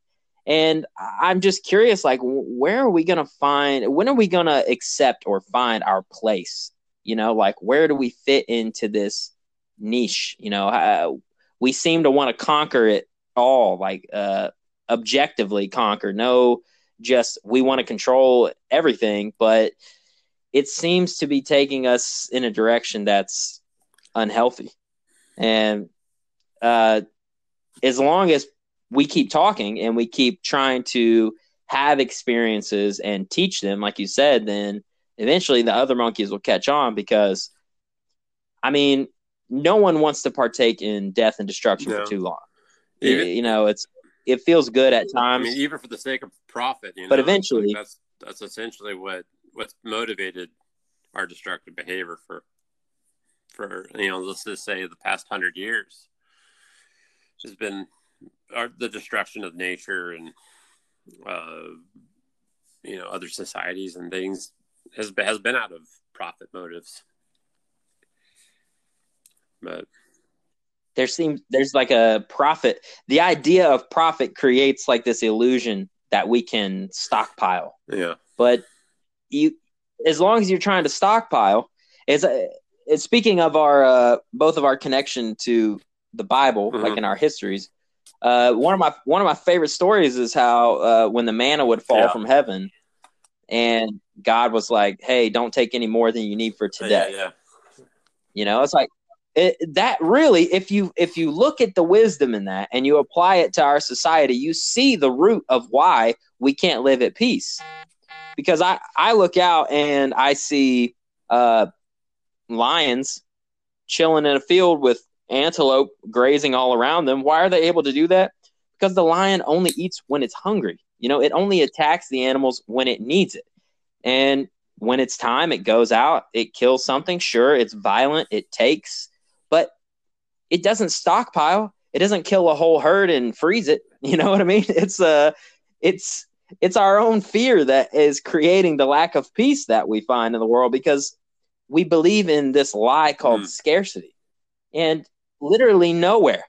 And i'm just curious like where are we going to find when are we going to accept or find our place? You know like where do we fit into this niche? You know we seem to want to conquer it all like uh objectively conquer. No just we want to control everything, but it seems to be taking us in a direction that's unhealthy. And uh, as long as we keep talking and we keep trying to have experiences and teach them, like you said, then eventually the other monkeys will catch on because, I mean, no one wants to partake in death and destruction no. for too long. Even, you know, it's it feels good at times. I mean, even for the sake of profit, you know, but eventually, that's that's essentially what what's motivated our destructive behavior for for you know let's just say the past hundred years has been our, the destruction of nature and uh, you know other societies and things has has been out of profit motives but there seems there's like a profit the idea of profit creates like this illusion that we can stockpile yeah but you as long as you're trying to stockpile it's, it's speaking of our uh, both of our connection to the bible mm-hmm. like in our histories uh, one of my one of my favorite stories is how uh, when the manna would fall yeah. from heaven and god was like hey don't take any more than you need for today yeah, yeah. you know it's like it, that really if you if you look at the wisdom in that and you apply it to our society you see the root of why we can't live at peace. Because i i look out and i see uh lions chilling in a field with antelope grazing all around them. Why are they able to do that? Because the lion only eats when it's hungry. You know it only attacks the animals when it needs it. And when it's time it goes out it kills something. Sure it's violent it takes it doesn't stockpile. It doesn't kill a whole herd and freeze it. You know what I mean? It's uh it's it's our own fear that is creating the lack of peace that we find in the world because we believe in this lie called mm. scarcity. And literally nowhere,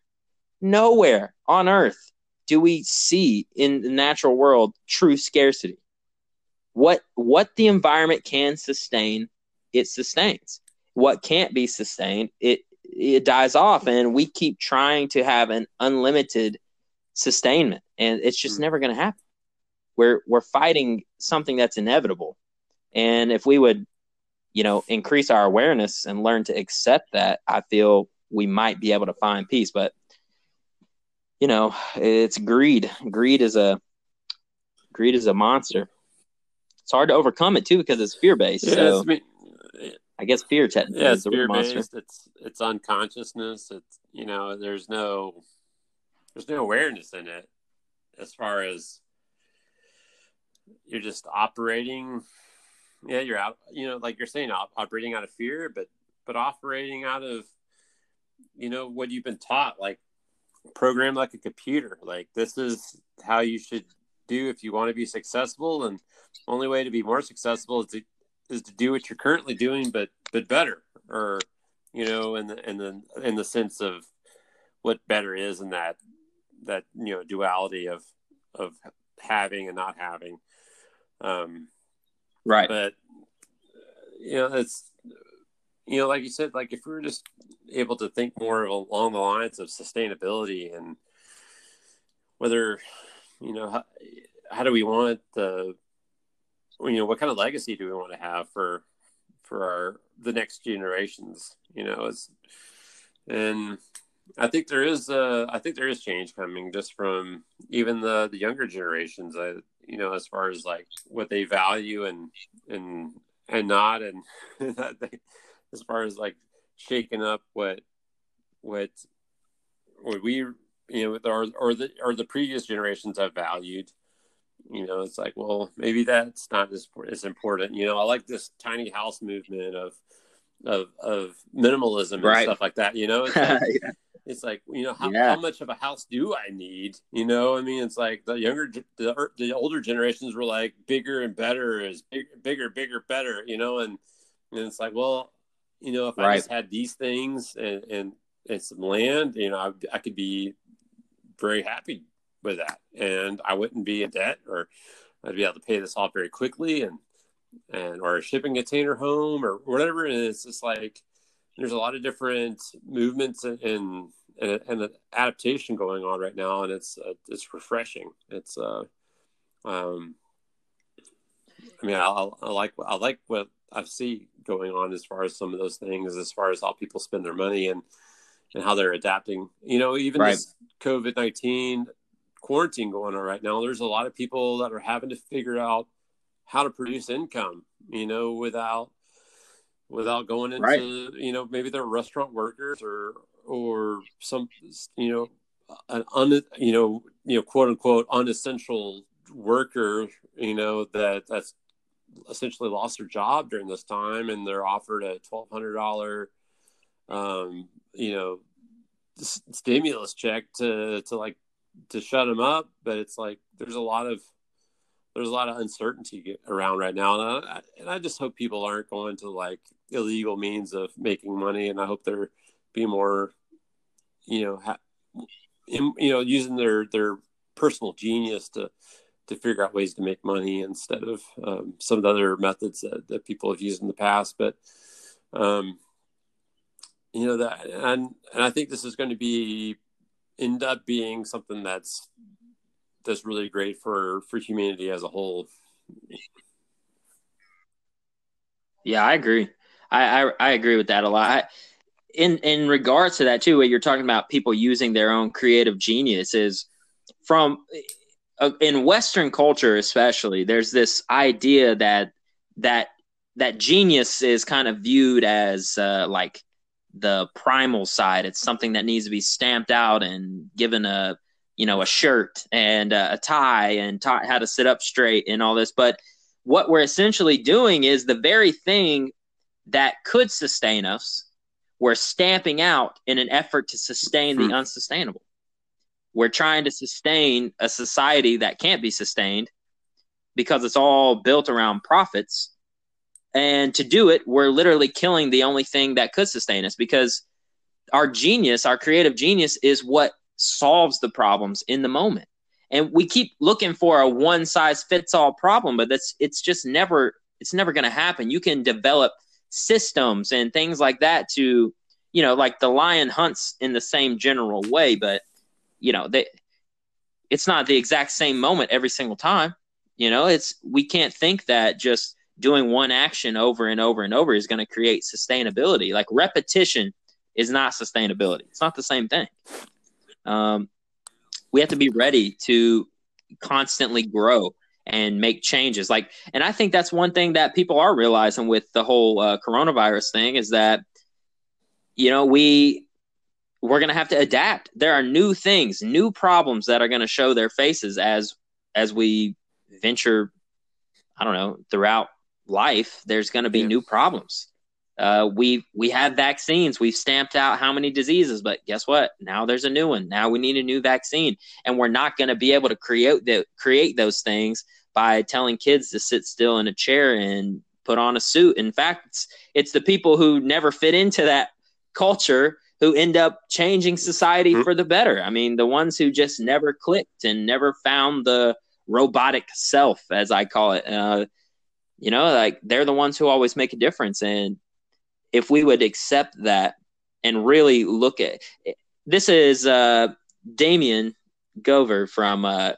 nowhere on earth do we see in the natural world true scarcity. What what the environment can sustain, it sustains. What can't be sustained, it it dies off and we keep trying to have an unlimited sustainment and it's just mm. never going to happen. We're we're fighting something that's inevitable and if we would you know increase our awareness and learn to accept that i feel we might be able to find peace but you know it's greed. Greed is a greed is a monster. It's hard to overcome it too because it's fear based yeah, so I guess fear technically yeah, it's fear based. It's it's unconsciousness. It's you know, there's no there's no awareness in it as far as you're just operating. Yeah, you're out. You know, like you're saying, operating out of fear, but but operating out of you know what you've been taught, like program like a computer. Like this is how you should do if you want to be successful, and only way to be more successful is to is to do what you're currently doing, but but better, or you know, in the in the in the sense of what better is in that that you know duality of of having and not having. Um, right. But you know, it's you know, like you said, like if we were just able to think more along the lines of sustainability and whether you know how, how do we want the you know what kind of legacy do we want to have for for our the next generations you know it's and i think there is uh i think there is change coming just from even the the younger generations i you know as far as like what they value and and and not and they, as far as like shaking up what what what we you know or or the or the previous generations have valued you know it's like well maybe that's not as, as important you know i like this tiny house movement of of of minimalism and stuff like that you know it's like, yeah. it's like you know how, yeah. how, much of a house do i need you know i mean it's like the younger the, er, the older generations were like bigger and better is big, bigger bigger better you know and and it's like well you know if right. i just had these things and and, and some land you know I, I could be very happy with that, and I wouldn't be in debt, or I'd be able to pay this off very quickly, and and or a shipping container home or whatever. And it's just like there's a lot of different movements and and, and adaptation going on right now, and it's uh, it's refreshing. It's uh, um, I mean, I, I like I like what I see going on as far as some of those things, as far as how people spend their money and and how they're adapting. You know, even right. this COVID nineteen quarantine going on right now, there's a lot of people that are having to figure out how to produce income. You know, without without going into right. you know maybe they're restaurant workers or or some you know an un you know you know quote unquote unessential worker you know that that's essentially lost their job during this time and they're offered a twelve hundred dollar um you know stimulus check to to like to shut them up but it's like there's a lot of there's a lot of uncertainty around right now. And I, and I just hope people aren't going to like illegal means of making money. And I hope they're be more you know ha- in, you know using their their personal genius to to figure out ways to make money instead of um, some of the other methods that, that people have used in the past. But um, you know that and and i think this is going to be end up being something that's that's really great for for humanity as a whole. Yeah i agree. I i, I agree with that a lot. I, in in regards to that too what you're talking about people using their own creative genius is from uh, in western culture especially there's this idea that that that genius is kind of viewed as uh, like the primal side it's something that needs to be stamped out and given a you know a shirt and a, a tie and taught how to sit up straight and all this but what we're essentially doing is the very thing that could sustain us we're stamping out in an effort to sustain the hmm. unsustainable we're trying to sustain a society that can't be sustained because it's all built around profits. And to do it, we're literally killing the only thing that could sustain us because our genius, our creative genius, is what solves the problems in the moment. And we keep looking for a one size fits all problem, but that's it's just never it's never going to happen. You can develop systems and things like that to, you know, like the lion hunts in the same general way, but you know, they it's not the exact same moment every single time. You know, it's we can't think that just doing one action over and over and over is going to create sustainability. Like repetition is not sustainability. It's not the same thing. Um, we have to be ready to constantly grow and make changes. Like, and I think that's one thing that people are realizing with the whole uh, coronavirus thing is that, you know, we we're going to have to adapt. There are new things, new problems that are going to show their faces as as we venture. I don't know throughout life. There's going to be yeah. new problems. Uh, we we have vaccines. We've stamped out how many diseases, but guess what? Now there's a new one. Now we need a new vaccine, and we're not going to be able to create the, create those things by telling kids to sit still in a chair and put on a suit. In fact, it's, it's the people who never fit into that culture who end up changing society mm-hmm. for the better. I mean, the ones who just never clicked and never found the robotic self, as I call it. Uh, you know, like they're the ones who always make a difference. And if we would accept that and really look at this, is uh, Damien Gover from uh,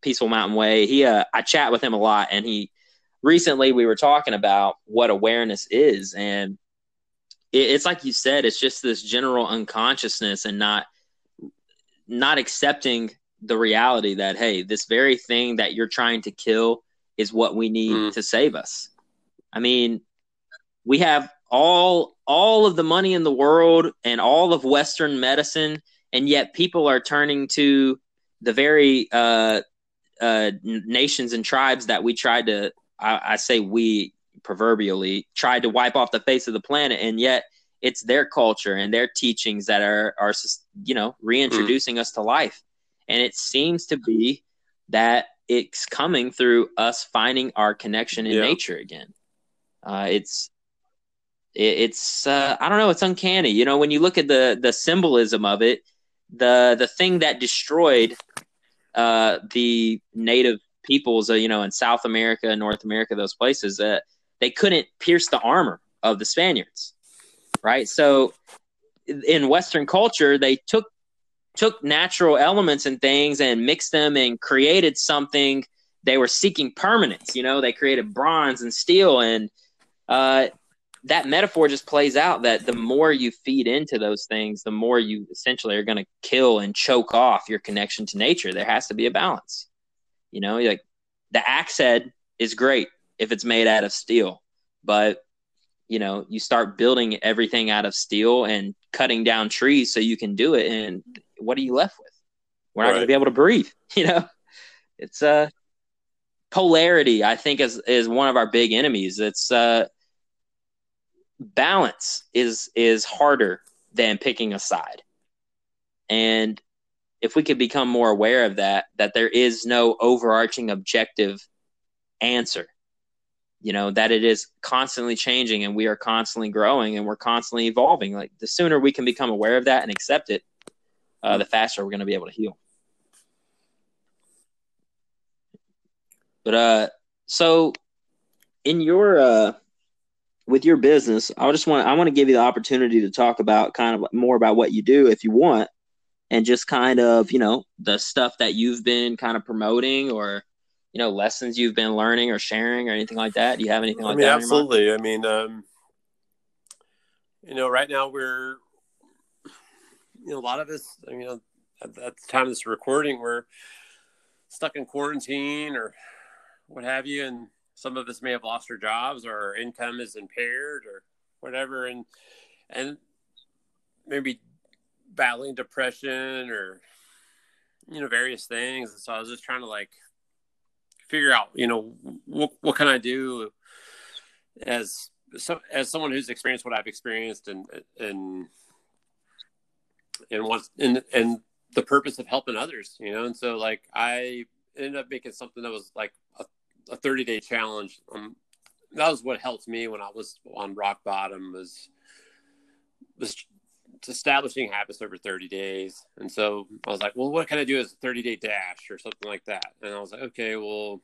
Peaceful Mountain Way. He, uh, I chat with him a lot, and he recently we were talking about what awareness is, and it's like you said, it's just this general unconsciousness and not not accepting the reality that hey, this very thing that you're trying to kill is what we need mm. to save us. I mean, we have all all of the money in the world and all of Western medicine, and yet people are turning to the very uh, uh, nations and tribes that we tried to. I, I say we proverbially tried to wipe off the face of the planet and yet it's their culture and their teachings that are are you know reintroducing mm. us to life and it seems to be that it's coming through us finding our connection in yeah. nature again uh, it's it, it's uh, i don't know it's uncanny you know when you look at the the symbolism of it the the thing that destroyed uh, the native peoples uh, you know in south america north america those places uh, they couldn't pierce the armor of the Spaniards, right? So in Western culture, they took took natural elements and things and mixed them and created something they were seeking permanence. You know, they created bronze and steel, and uh, that metaphor just plays out that the more you feed into those things, the more you essentially are going to kill and choke off your connection to nature. There has to be a balance. You know, like the axe head is great if it's made out of steel, but you know, you start building everything out of steel and cutting down trees so you can do it, and what are you left with? We're not right. going to be able to breathe. You know, it's uh polarity. I think is is one of our big enemies. It's uh balance is is harder than picking a side. And if we could become more aware of that, that there is no overarching objective answer, you know, that it is constantly changing and we are constantly growing and we're constantly evolving. Like the sooner we can become aware of that and accept it, uh, the faster we're going to be able to heal. But uh, so in your uh, with your business, I just want I want to give you the opportunity to talk about kind of more about what you do if you want, and just kind of you know the stuff that you've been kind of promoting or you know lessons you've been learning or sharing or anything like that. Do you have anything like I mean, that? Absolutely. I mean, um, you know, right now we're you know a lot of us. I mean, at, at the time of this recording, we're stuck in quarantine or what have you, and some of us may have lost our jobs or our income is impaired or whatever and and maybe battling depression or you know various things and so i was just trying to like figure out you know what, what can i do as so as someone who's experienced what i've experienced and and and wants and and the purpose of helping others you know and so like i ended up making something that was like a a 30 day challenge. Um, that was what helped me when I was on rock bottom was was establishing habits over 30 days. And so I was like, well, what can I do as a 30 day dash or something like that? And I was like, okay, well,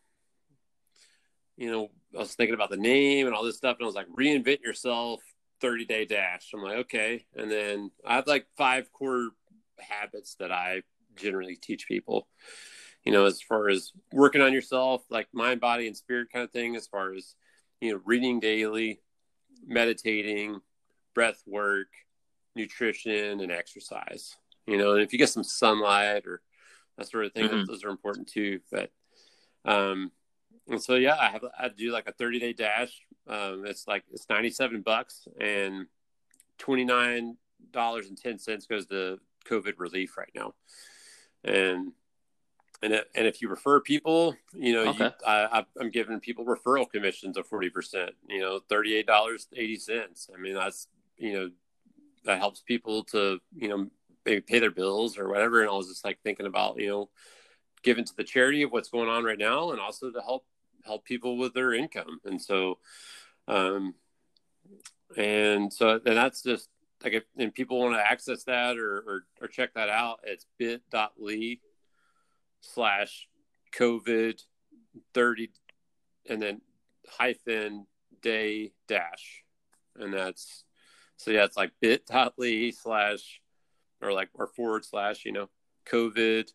you know, I was thinking about the name and all this stuff. And I was like, reinvent yourself 30 day dash. I'm like, okay. And then I have like five core habits that I generally teach people you know, as far as working on yourself, like mind, body, and spirit kind of thing, as far as, you know, reading daily, meditating, breath work, nutrition, and exercise. You know, and if you get some sunlight or that sort of thing, mm-hmm. those are important too. But, um, and so yeah, I have I do like a 30 day dash. Um, it's like it's 97 bucks and 29 dollars and 10 cents goes to COVID relief right now. And and it, and if you refer people, you know, okay. you, I, am giving people referral commissions of forty percent. You know, thirty eight dollars eighty cents. I mean, that's you know, that helps people to you know maybe pay their bills or whatever. And I was just like thinking about you know, giving to the charity of what's going on right now, and also to help help people with their income. And so, um, and so and that's just like if and people want to access that or, or, or check that out, it's bit.ly slash COVID 30 and then hyphen day dash. And that's so yeah, it's like bit.ly slash or like or forward slash, you know, COVID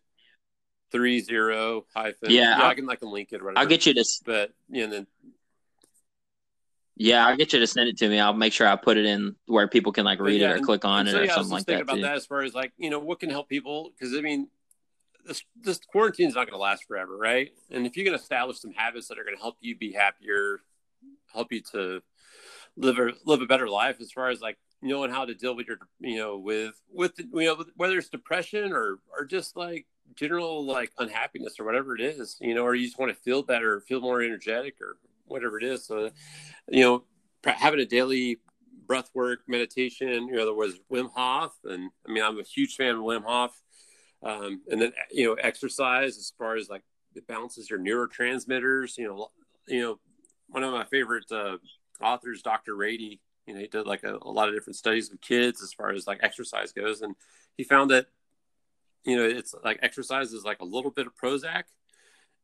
three zero hyphen. Yeah, yeah I can like link it. I'll get you to, but know, then yeah, I'll get you to send it to me. I'll make sure I put it in where people can like read yeah, it or click on it so, or yeah, something like that. About too. that as far as like you know what can help people because I mean this this quarantine is not going to last forever, right? And if you can establish some habits that are going to help you be happier, help you to live a live a better life, as far as like knowing how to deal with your you know with with you know whether it's depression or or just like general like unhappiness or whatever it is, you know, or you just want to feel better, feel more energetic or whatever it is. So, you know, having a daily breath work meditation, you know, there was Wim Hof, and I mean, I'm a huge fan of Wim Hof um, and then you know exercise as far as like it balances your neurotransmitters. You know, you know one of my favorite uh, authors, Dr. Ratey. You know, he did like a, a lot of different studies with kids as far as like exercise goes, and he found that you know it's like exercise is like a little bit of Prozac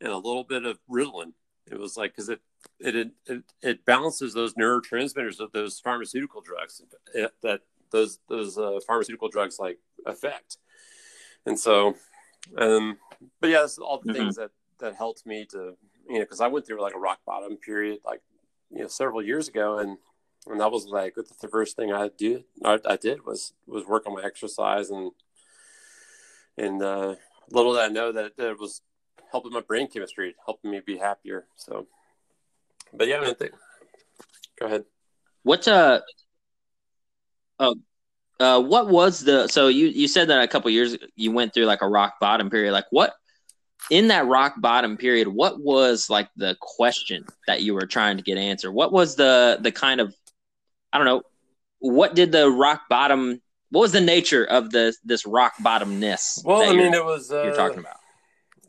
and a little bit of Ritalin. It was like because it, it it it balances those neurotransmitters of those pharmaceutical drugs that those those uh, pharmaceutical drugs like affect and so um but yeah that's all the mm-hmm. things that that helped me to you know, because I went through like a rock bottom period, like you know, several years ago, and and that was like the first thing I did. I, I did was was work on my exercise and and uh, little did I know that, it was helping my brain chemistry, helping me be happier. So, but yeah, go ahead. What's uh oh uh what was the so you you said that a couple years you went through like a rock bottom period like what in that rock bottom period what was like the question that you were trying to get answered what was the the kind of i don't know what did the rock bottom what was the nature of the this rock bottomness well i mean it was uh, you're talking about?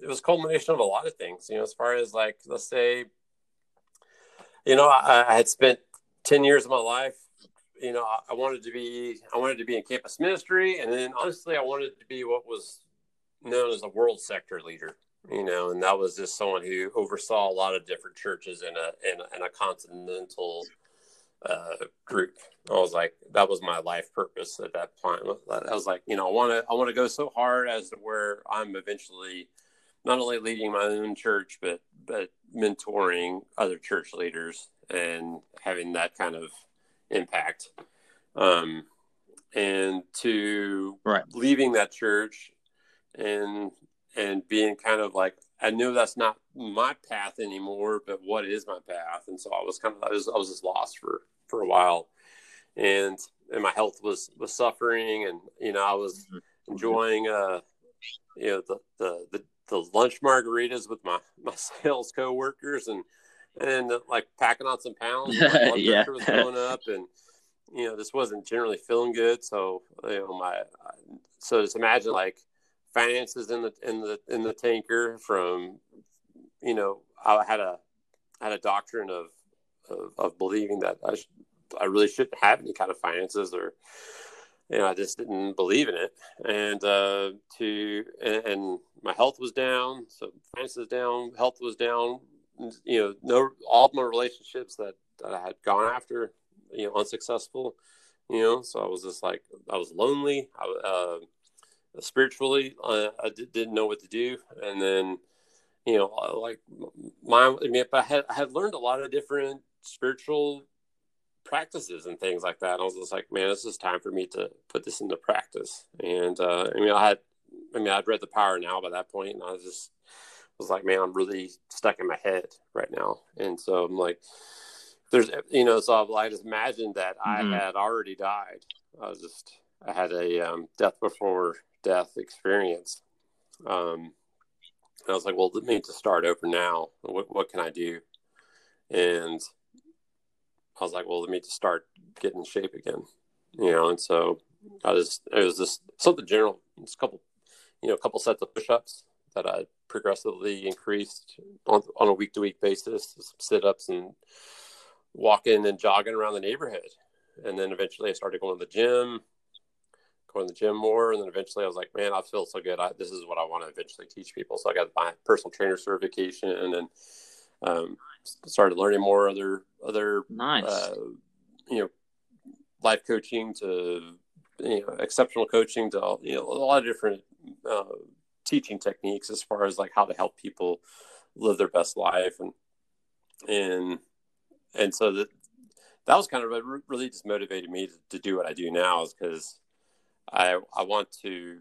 it was culmination of a lot of things you know as far as like let's say you know i, I had spent 10 years of my life you know I, I wanted to be i wanted to be in campus ministry and then honestly i wanted to be what was known as a world sector leader you know and that was just someone who oversaw a lot of different churches in a in a, in a continental uh, group i was like that was my life purpose at that point i was like you know i want to i want to go so hard as to where i'm eventually not only leading my own church but but mentoring other church leaders and having that kind of impact. Um, and to right. leaving that church and and being kind of like I knew that's not my path anymore, but what is my path? And so I was kind of I was I was just lost for for a while, and and my health was was suffering, and you know I was mm-hmm. enjoying uh you know the the the, the lunch margaritas with my my sales coworkers and and uh, like packing on some pounds. My blood yeah. pressure was going up, and you know, this wasn't generally feeling good. So you know, my so just imagine like finances in the in the in the tanker from you know I had a I had a doctrine of of, of believing that I sh- I really shouldn't have any kind of finances or you know I just didn't believe in it and uh, to and, and my health was down so finances down health was down you know, no, all my relationships that, that I had gone after, you know, unsuccessful, you know, so I was just like, I was lonely. I, uh, spiritually, uh, I didn't know what to do. And then, you know, like my, I mean, I had, I had learned a lot of different spiritual practices and things like that. I was just like, man, this is time for me to put this into practice. And, uh, I mean, I had, I mean, I'd read the power now by that point, and I was just was like, man, I'm really stuck in my head right now. And so I'm like, there's, you know, so I just imagined that mm-hmm. I had already died. I was just, I had a um, death before death experience. Um, I was like, well, let me just start over now. What, what can I do? And I was like, well, let me just start getting in shape again, you know? And so I just, it was just something general, just a couple, you know, a couple sets of push-ups that I progressively increased on, on a week to week basis, sit ups and walking and jogging around the neighborhood. And then eventually I started going to the gym, going to the gym more. And then eventually I was like, man, I feel so good. I, this is what I want to eventually teach people. So I got my personal trainer certification and um, started learning more other, other, nice. uh, you know, life coaching to, you know, exceptional coaching to, you know, a lot of different, uh, teaching techniques as far as like how to help people live their best life and and and so that that was kind of what really just motivated me to, to do what I do now is because I I want to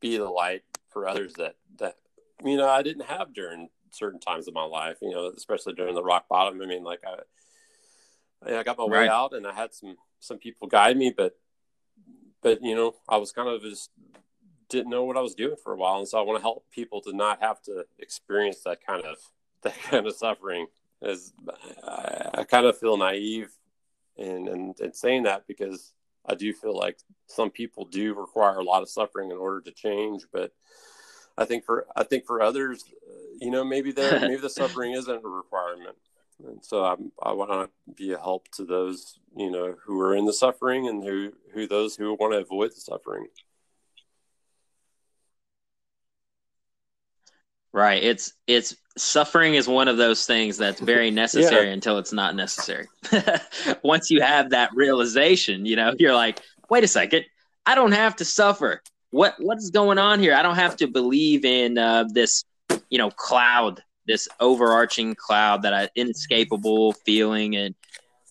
be the light for others that that you know I didn't have during certain times of my life you know especially during the rock bottom. I mean like I I got my way out and I had some some people guide me but but you know I was kind of just didn't know what I was doing for a while, and so I want to help people to not have to experience that kind of that kind of suffering. As I, I kind of feel naive in, in, in saying that because I do feel like some people do require a lot of suffering in order to change, but I think for I think for others, uh, you know, maybe the maybe the suffering isn't a requirement, and so I'm, I want to be a help to those you know who are in the suffering and who who those who want to avoid the suffering. Right. It's it's suffering is one of those things that's very necessary yeah. until it's not necessary. Once you have that realization, you know, you're like, wait a second, I don't have to suffer. What what is going on here? I don't have to believe in uh, this, you know, cloud this overarching cloud that I inescapable feeling, and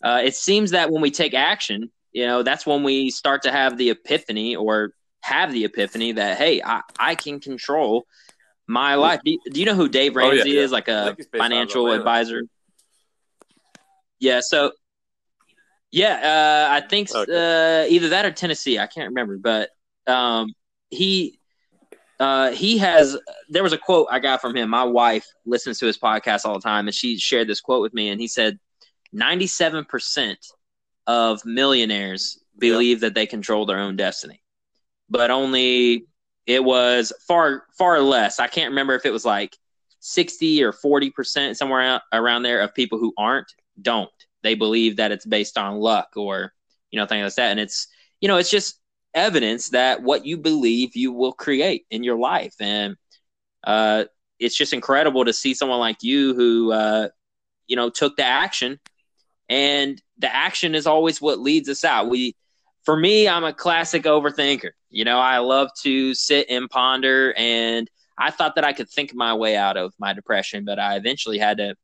uh, it seems that when we take action, you know, that's when we start to have the epiphany or have the epiphany that hey, I, I can control my life. Do you, do you know who Dave Ramsey oh, yeah, yeah. is? Like a financial advisor. Yeah. So yeah, uh, I think okay. uh, either that or Tennessee. I can't remember, but um, he uh, he has. There was a quote I got from him. My wife listens to his podcast all the time, and she shared this quote with me. And he said, "97 percent of millionaires believe that they control their own destiny, but only it was far far less. I can't remember if it was like 60 or 40 percent somewhere around there of people who aren't don't." they believe that it's based on luck or you know things like that and it's you know it's just evidence that what you believe you will create in your life. And uh, it's just incredible to see someone like you who uh, you know took the action. And the action is always what leads us out. We for me i'm a classic overthinker. You know i love to sit and ponder and i thought that i could think my way out of my depression but i eventually had to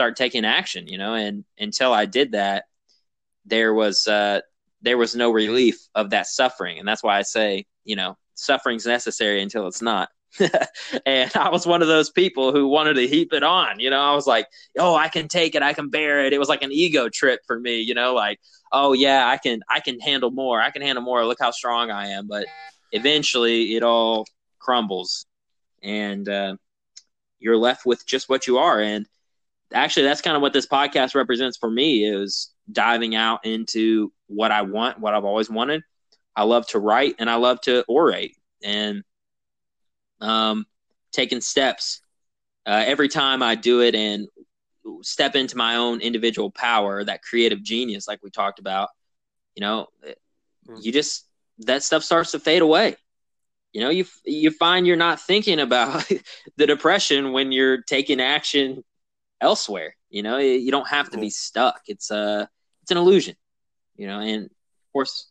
start taking action, you know, and until I did that, there was uh, there was no relief of that suffering, and that's why I say, you know, suffering's necessary until it's not. and I was one of those people who wanted to heap it on. You know, I was like, "Oh, I can take it. I can bear it." It was like an ego trip for me. You know, like, "Oh yeah, I can. I can handle more. I can handle more. Look how strong I am." But eventually, it all crumbles, and uh, you're left with just what you are. And actually that's kind of what this podcast represents for me is diving out into what I want, what I've always wanted. I love to write and I love to orate and um, taking steps uh, every time I do it and step into my own individual power, that creative genius, like we talked about, you know, hmm. you just, that stuff starts to fade away. You know, you you find you're not thinking about the depression when you're taking action elsewhere. You know, you don't have to be stuck. It's a uh, it's an illusion. You know, and of course,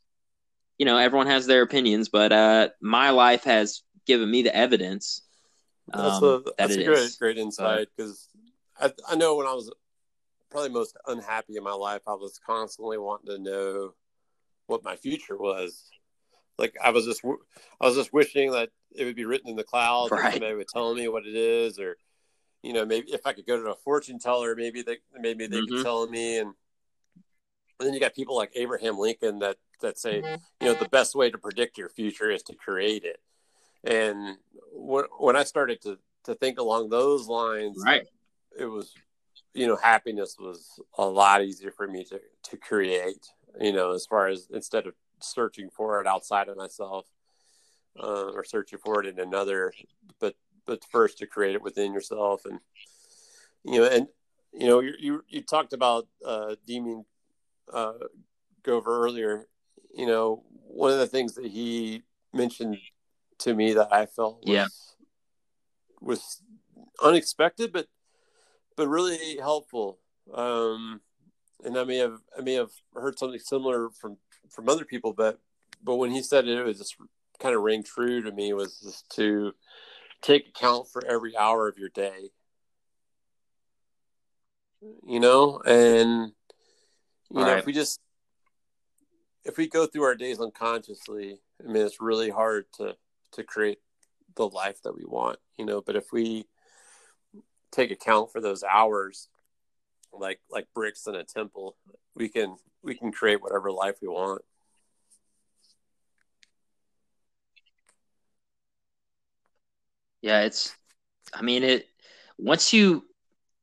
you know everyone has their opinions, but uh, my life has given me the evidence. Um, that's a, that's a great is. great insight because I, I know when I was probably most unhappy in my life, I was constantly wanting to know what my future was. Like I was just I was just wishing that it would be written in the clouds, right. somebody would tell me what it is, or you know, maybe if I could go to a fortune teller, maybe they maybe they mm-hmm. could tell me. And, and then you got people like Abraham Lincoln that that say, mm-hmm. you know, the best way to predict your future is to create it. And when when I started to to think along those lines, right, it was, you know, happiness was a lot easier for me to to create. You know, as far as instead of searching for it outside of myself. Uh, or searching for it in another, but but first to create it within yourself and you know and you know you you, you talked about uh Demian uh Grover earlier you know one of the things that he mentioned to me that I felt was, yeah. was unexpected but but really helpful um and I may have I may have heard something similar from from other people but but when he said it it was just kind of rang true to me was just to take account for every hour of your day you know and you All know right. if we just if we go through our days unconsciously i mean it's really hard to to create the life that we want you know but if we take account for those hours like like bricks in a temple we can we can create whatever life we want Yeah, it's. I mean, it once you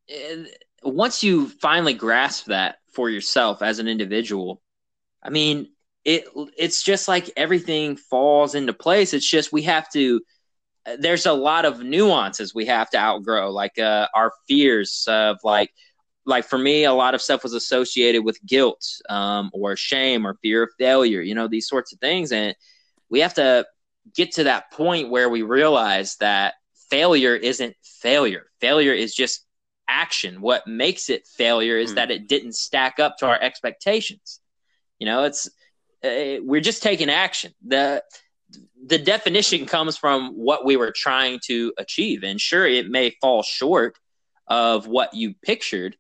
eh, once you finally grasp that for yourself as an individual, I mean, it it's just like everything falls into place. It's just we have to. There's a lot of nuances we have to outgrow, like uh, our fears of like like for me, a lot of stuff was associated with guilt um, or shame or fear of failure, you know, these sorts of things. And we have to get to that point where we realize that failure isn't failure. Failure is just action. What makes it failure is mm. that it didn't stack up to our expectations. You know, it's uh, we're just taking action. the The definition comes from what we were trying to achieve, and sure, it may fall short of what you pictured.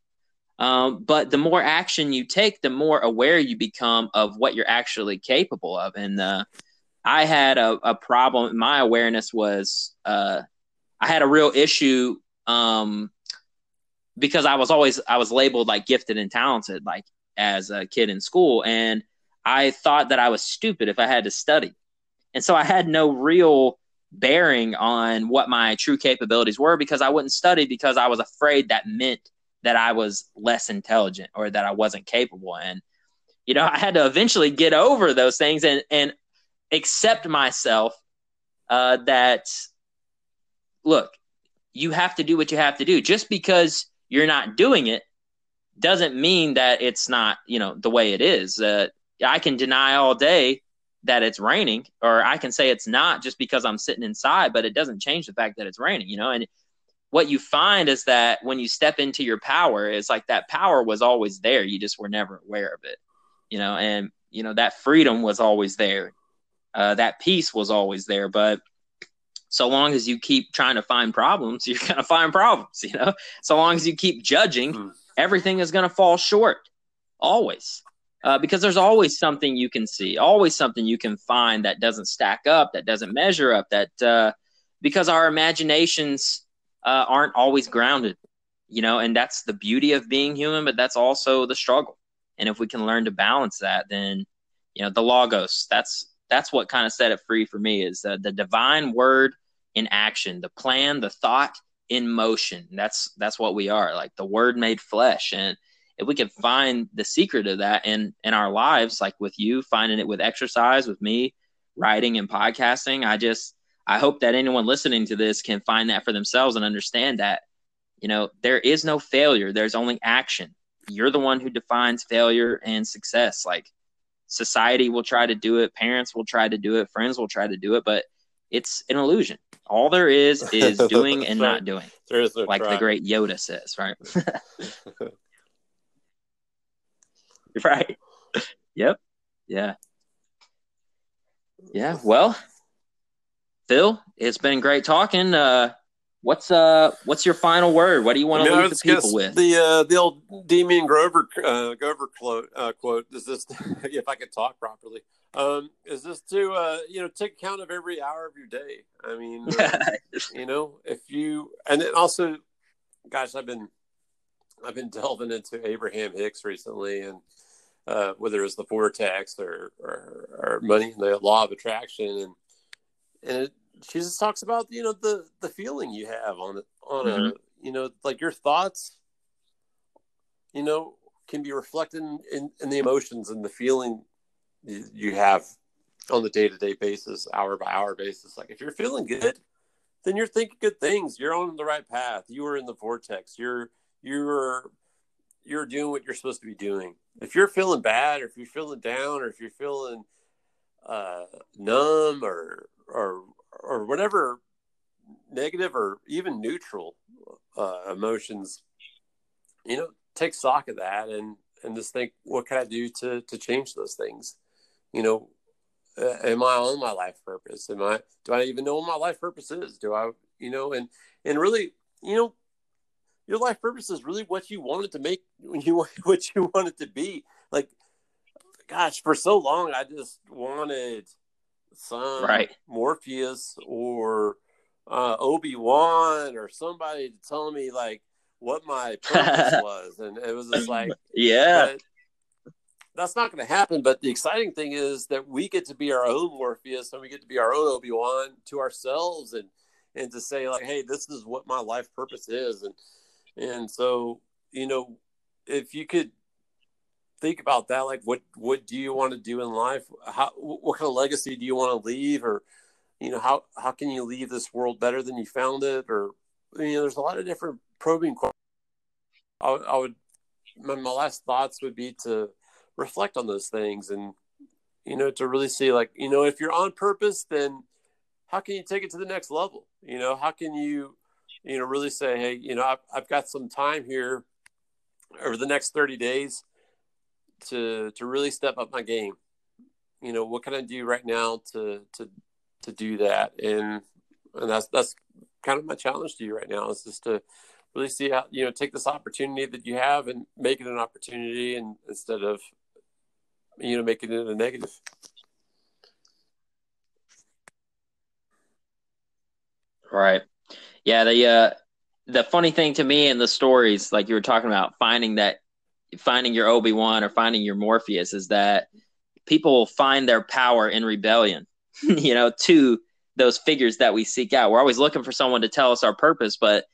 Um, but the more action you take, the more aware you become of what you're actually capable of. And uh, I had a, a, problem. My awareness was uh, I had a real issue um, because I was always I was labeled like gifted and talented, like as a kid in school, and I thought that I was stupid if I had to study, and so I had no real bearing on what my true capabilities were because I wouldn't study because I was afraid that meant that I was less intelligent or that I wasn't capable. And, you know, I had to eventually get over those things and, and accept myself uh, that, look, you have to do what you have to do. Just because you're not doing it doesn't mean that it's not, you know, the way it is. Uh, I can deny all day that it's raining or I can say it's not just because I'm sitting inside, but it doesn't change the fact that it's raining, you know? And what you find is that when you step into your power, it's like that power was always there. You just were never aware of it, you know? And, you know, that freedom was always there. Uh, that peace was always there. But so long as you keep trying to find problems, you're going to find problems, you know? So long as you keep judging, mm. everything is going to fall short always uh, because there's always something you can see, always something you can find that doesn't stack up, that doesn't measure up, that uh, because our imaginations uh, aren't always grounded, you know, and that's the beauty of being human, but that's also the struggle. And if we can learn to balance that, then you know the logos. That's that's what kind of set it free for me is uh, the divine word in action, the plan, the thought in motion. That's that's what we are, like the word made flesh, and if we can find the secret of that in in our lives like with you finding it with exercise with me writing and podcasting i just i hope that anyone listening to this can find that for themselves and understand that you know there is no failure. There's only action. You're the one who defines failure and success. Like society will try to do it parents will try to do it friends will try to do it but it's an illusion all there is is doing and not doing no like try. the great yoda says right right. Yep. Yeah. Yeah. Well, Phil, it's been great talking. Uh, what's uh, what's your final word? What do you want to leave the people with? The uh, the old Demian Grover uh, Grover quote uh, quote is this if I could talk properly. Um, is this to uh, you know take account of every hour of your day? I mean, uh, you know, if you and then also, gosh, I've been I've been delving into Abraham Hicks recently, and uh, whether it's the vortex or, or, or money, the law of attraction, and and it, she just talks about you know the the feeling you have on on mm-hmm. a you know like your thoughts, you know, can be reflected in, in, in the emotions and the feeling you, you have on the day to day basis, hour by hour basis. Like if you're feeling good, then you're thinking good things. You're on the right path. You are in the vortex. You're you're you're doing what you're supposed to be doing. If you're feeling bad, or if you're feeling down, or if you're feeling uh, numb, or or or whatever negative or even neutral uh, emotions, you know, take stock of that and and just think, what can I do to to change those things? You know, uh, am I on my life purpose? Am I? Do I even know what my life purpose is? Do I? You know, and and really, you know, your life purpose is really what you wanted to make you what you wanted to be like gosh for so long i just wanted some right. Morpheus or uh, obi-wan or somebody to tell me like what my purpose was. And it was just like yeah. that's not going to happen. But the exciting thing is that we get to be our own morpheus and we get to be our own obi-wan to ourselves and and to say like hey this is what my life purpose is. And and so, you know, if you could think about that, like what what do you want to do in life? How what kind of legacy do you want to leave, or you know, how how can you leave this world better than you found it? Or you know, there's a lot of different probing questions. I, I would my, my last thoughts would be to reflect on those things and you know to really see like you know if you're on purpose then how can you take it to the next level you know how can you you know, really say, hey, you know, I've, I've got some time here over the next 30 days to to really step up my game. You know, what can I do right now to to to do that? And and that's that's kind of my challenge to you right now is just to really see how you know take this opportunity that you have and make it an opportunity, and instead of you know making it a negative. Right. Yeah. The uh, the funny thing to me in the stories, like you were talking about, finding that finding your Obi Wan or finding your Morpheus, is that people will find their power in rebellion. you know, to those figures that we seek out. We're always looking for someone to tell us our purpose, but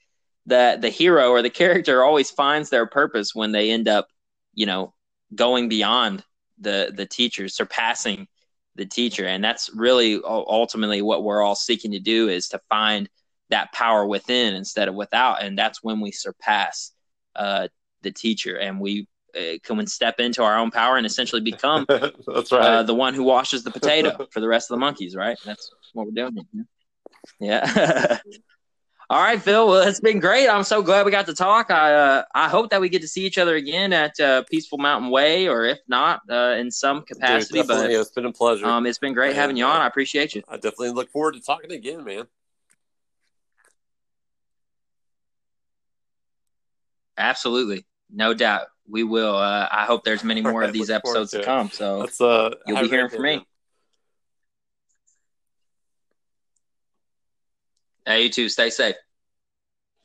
the the hero or the character always finds their purpose when they end up, you know, going beyond the the teacher, surpassing the teacher, and that's really ultimately what we're all seeking to do is to find that power within instead of without, and that's when we surpass uh, the teacher and we uh, can step into our own power and essentially become that's right. uh, the one who washes the potato for the rest of the monkeys, right? That's what we're doing. Yeah. All right, Phil. Well, it's been great. I'm so glad we got to talk. I uh, I hope that we get to see each other again at uh, Peaceful Mountain Way, or if not, uh, in some capacity. Dude, but it's been a pleasure. Um, it's been great and, having you on. I appreciate you. I definitely look forward to talking again, man. Absolutely, no doubt. We will. Uh, I hope there's many more of these episodes to, to come. So That's, uh, you'll be hearing from me. Hey, you too. Stay safe.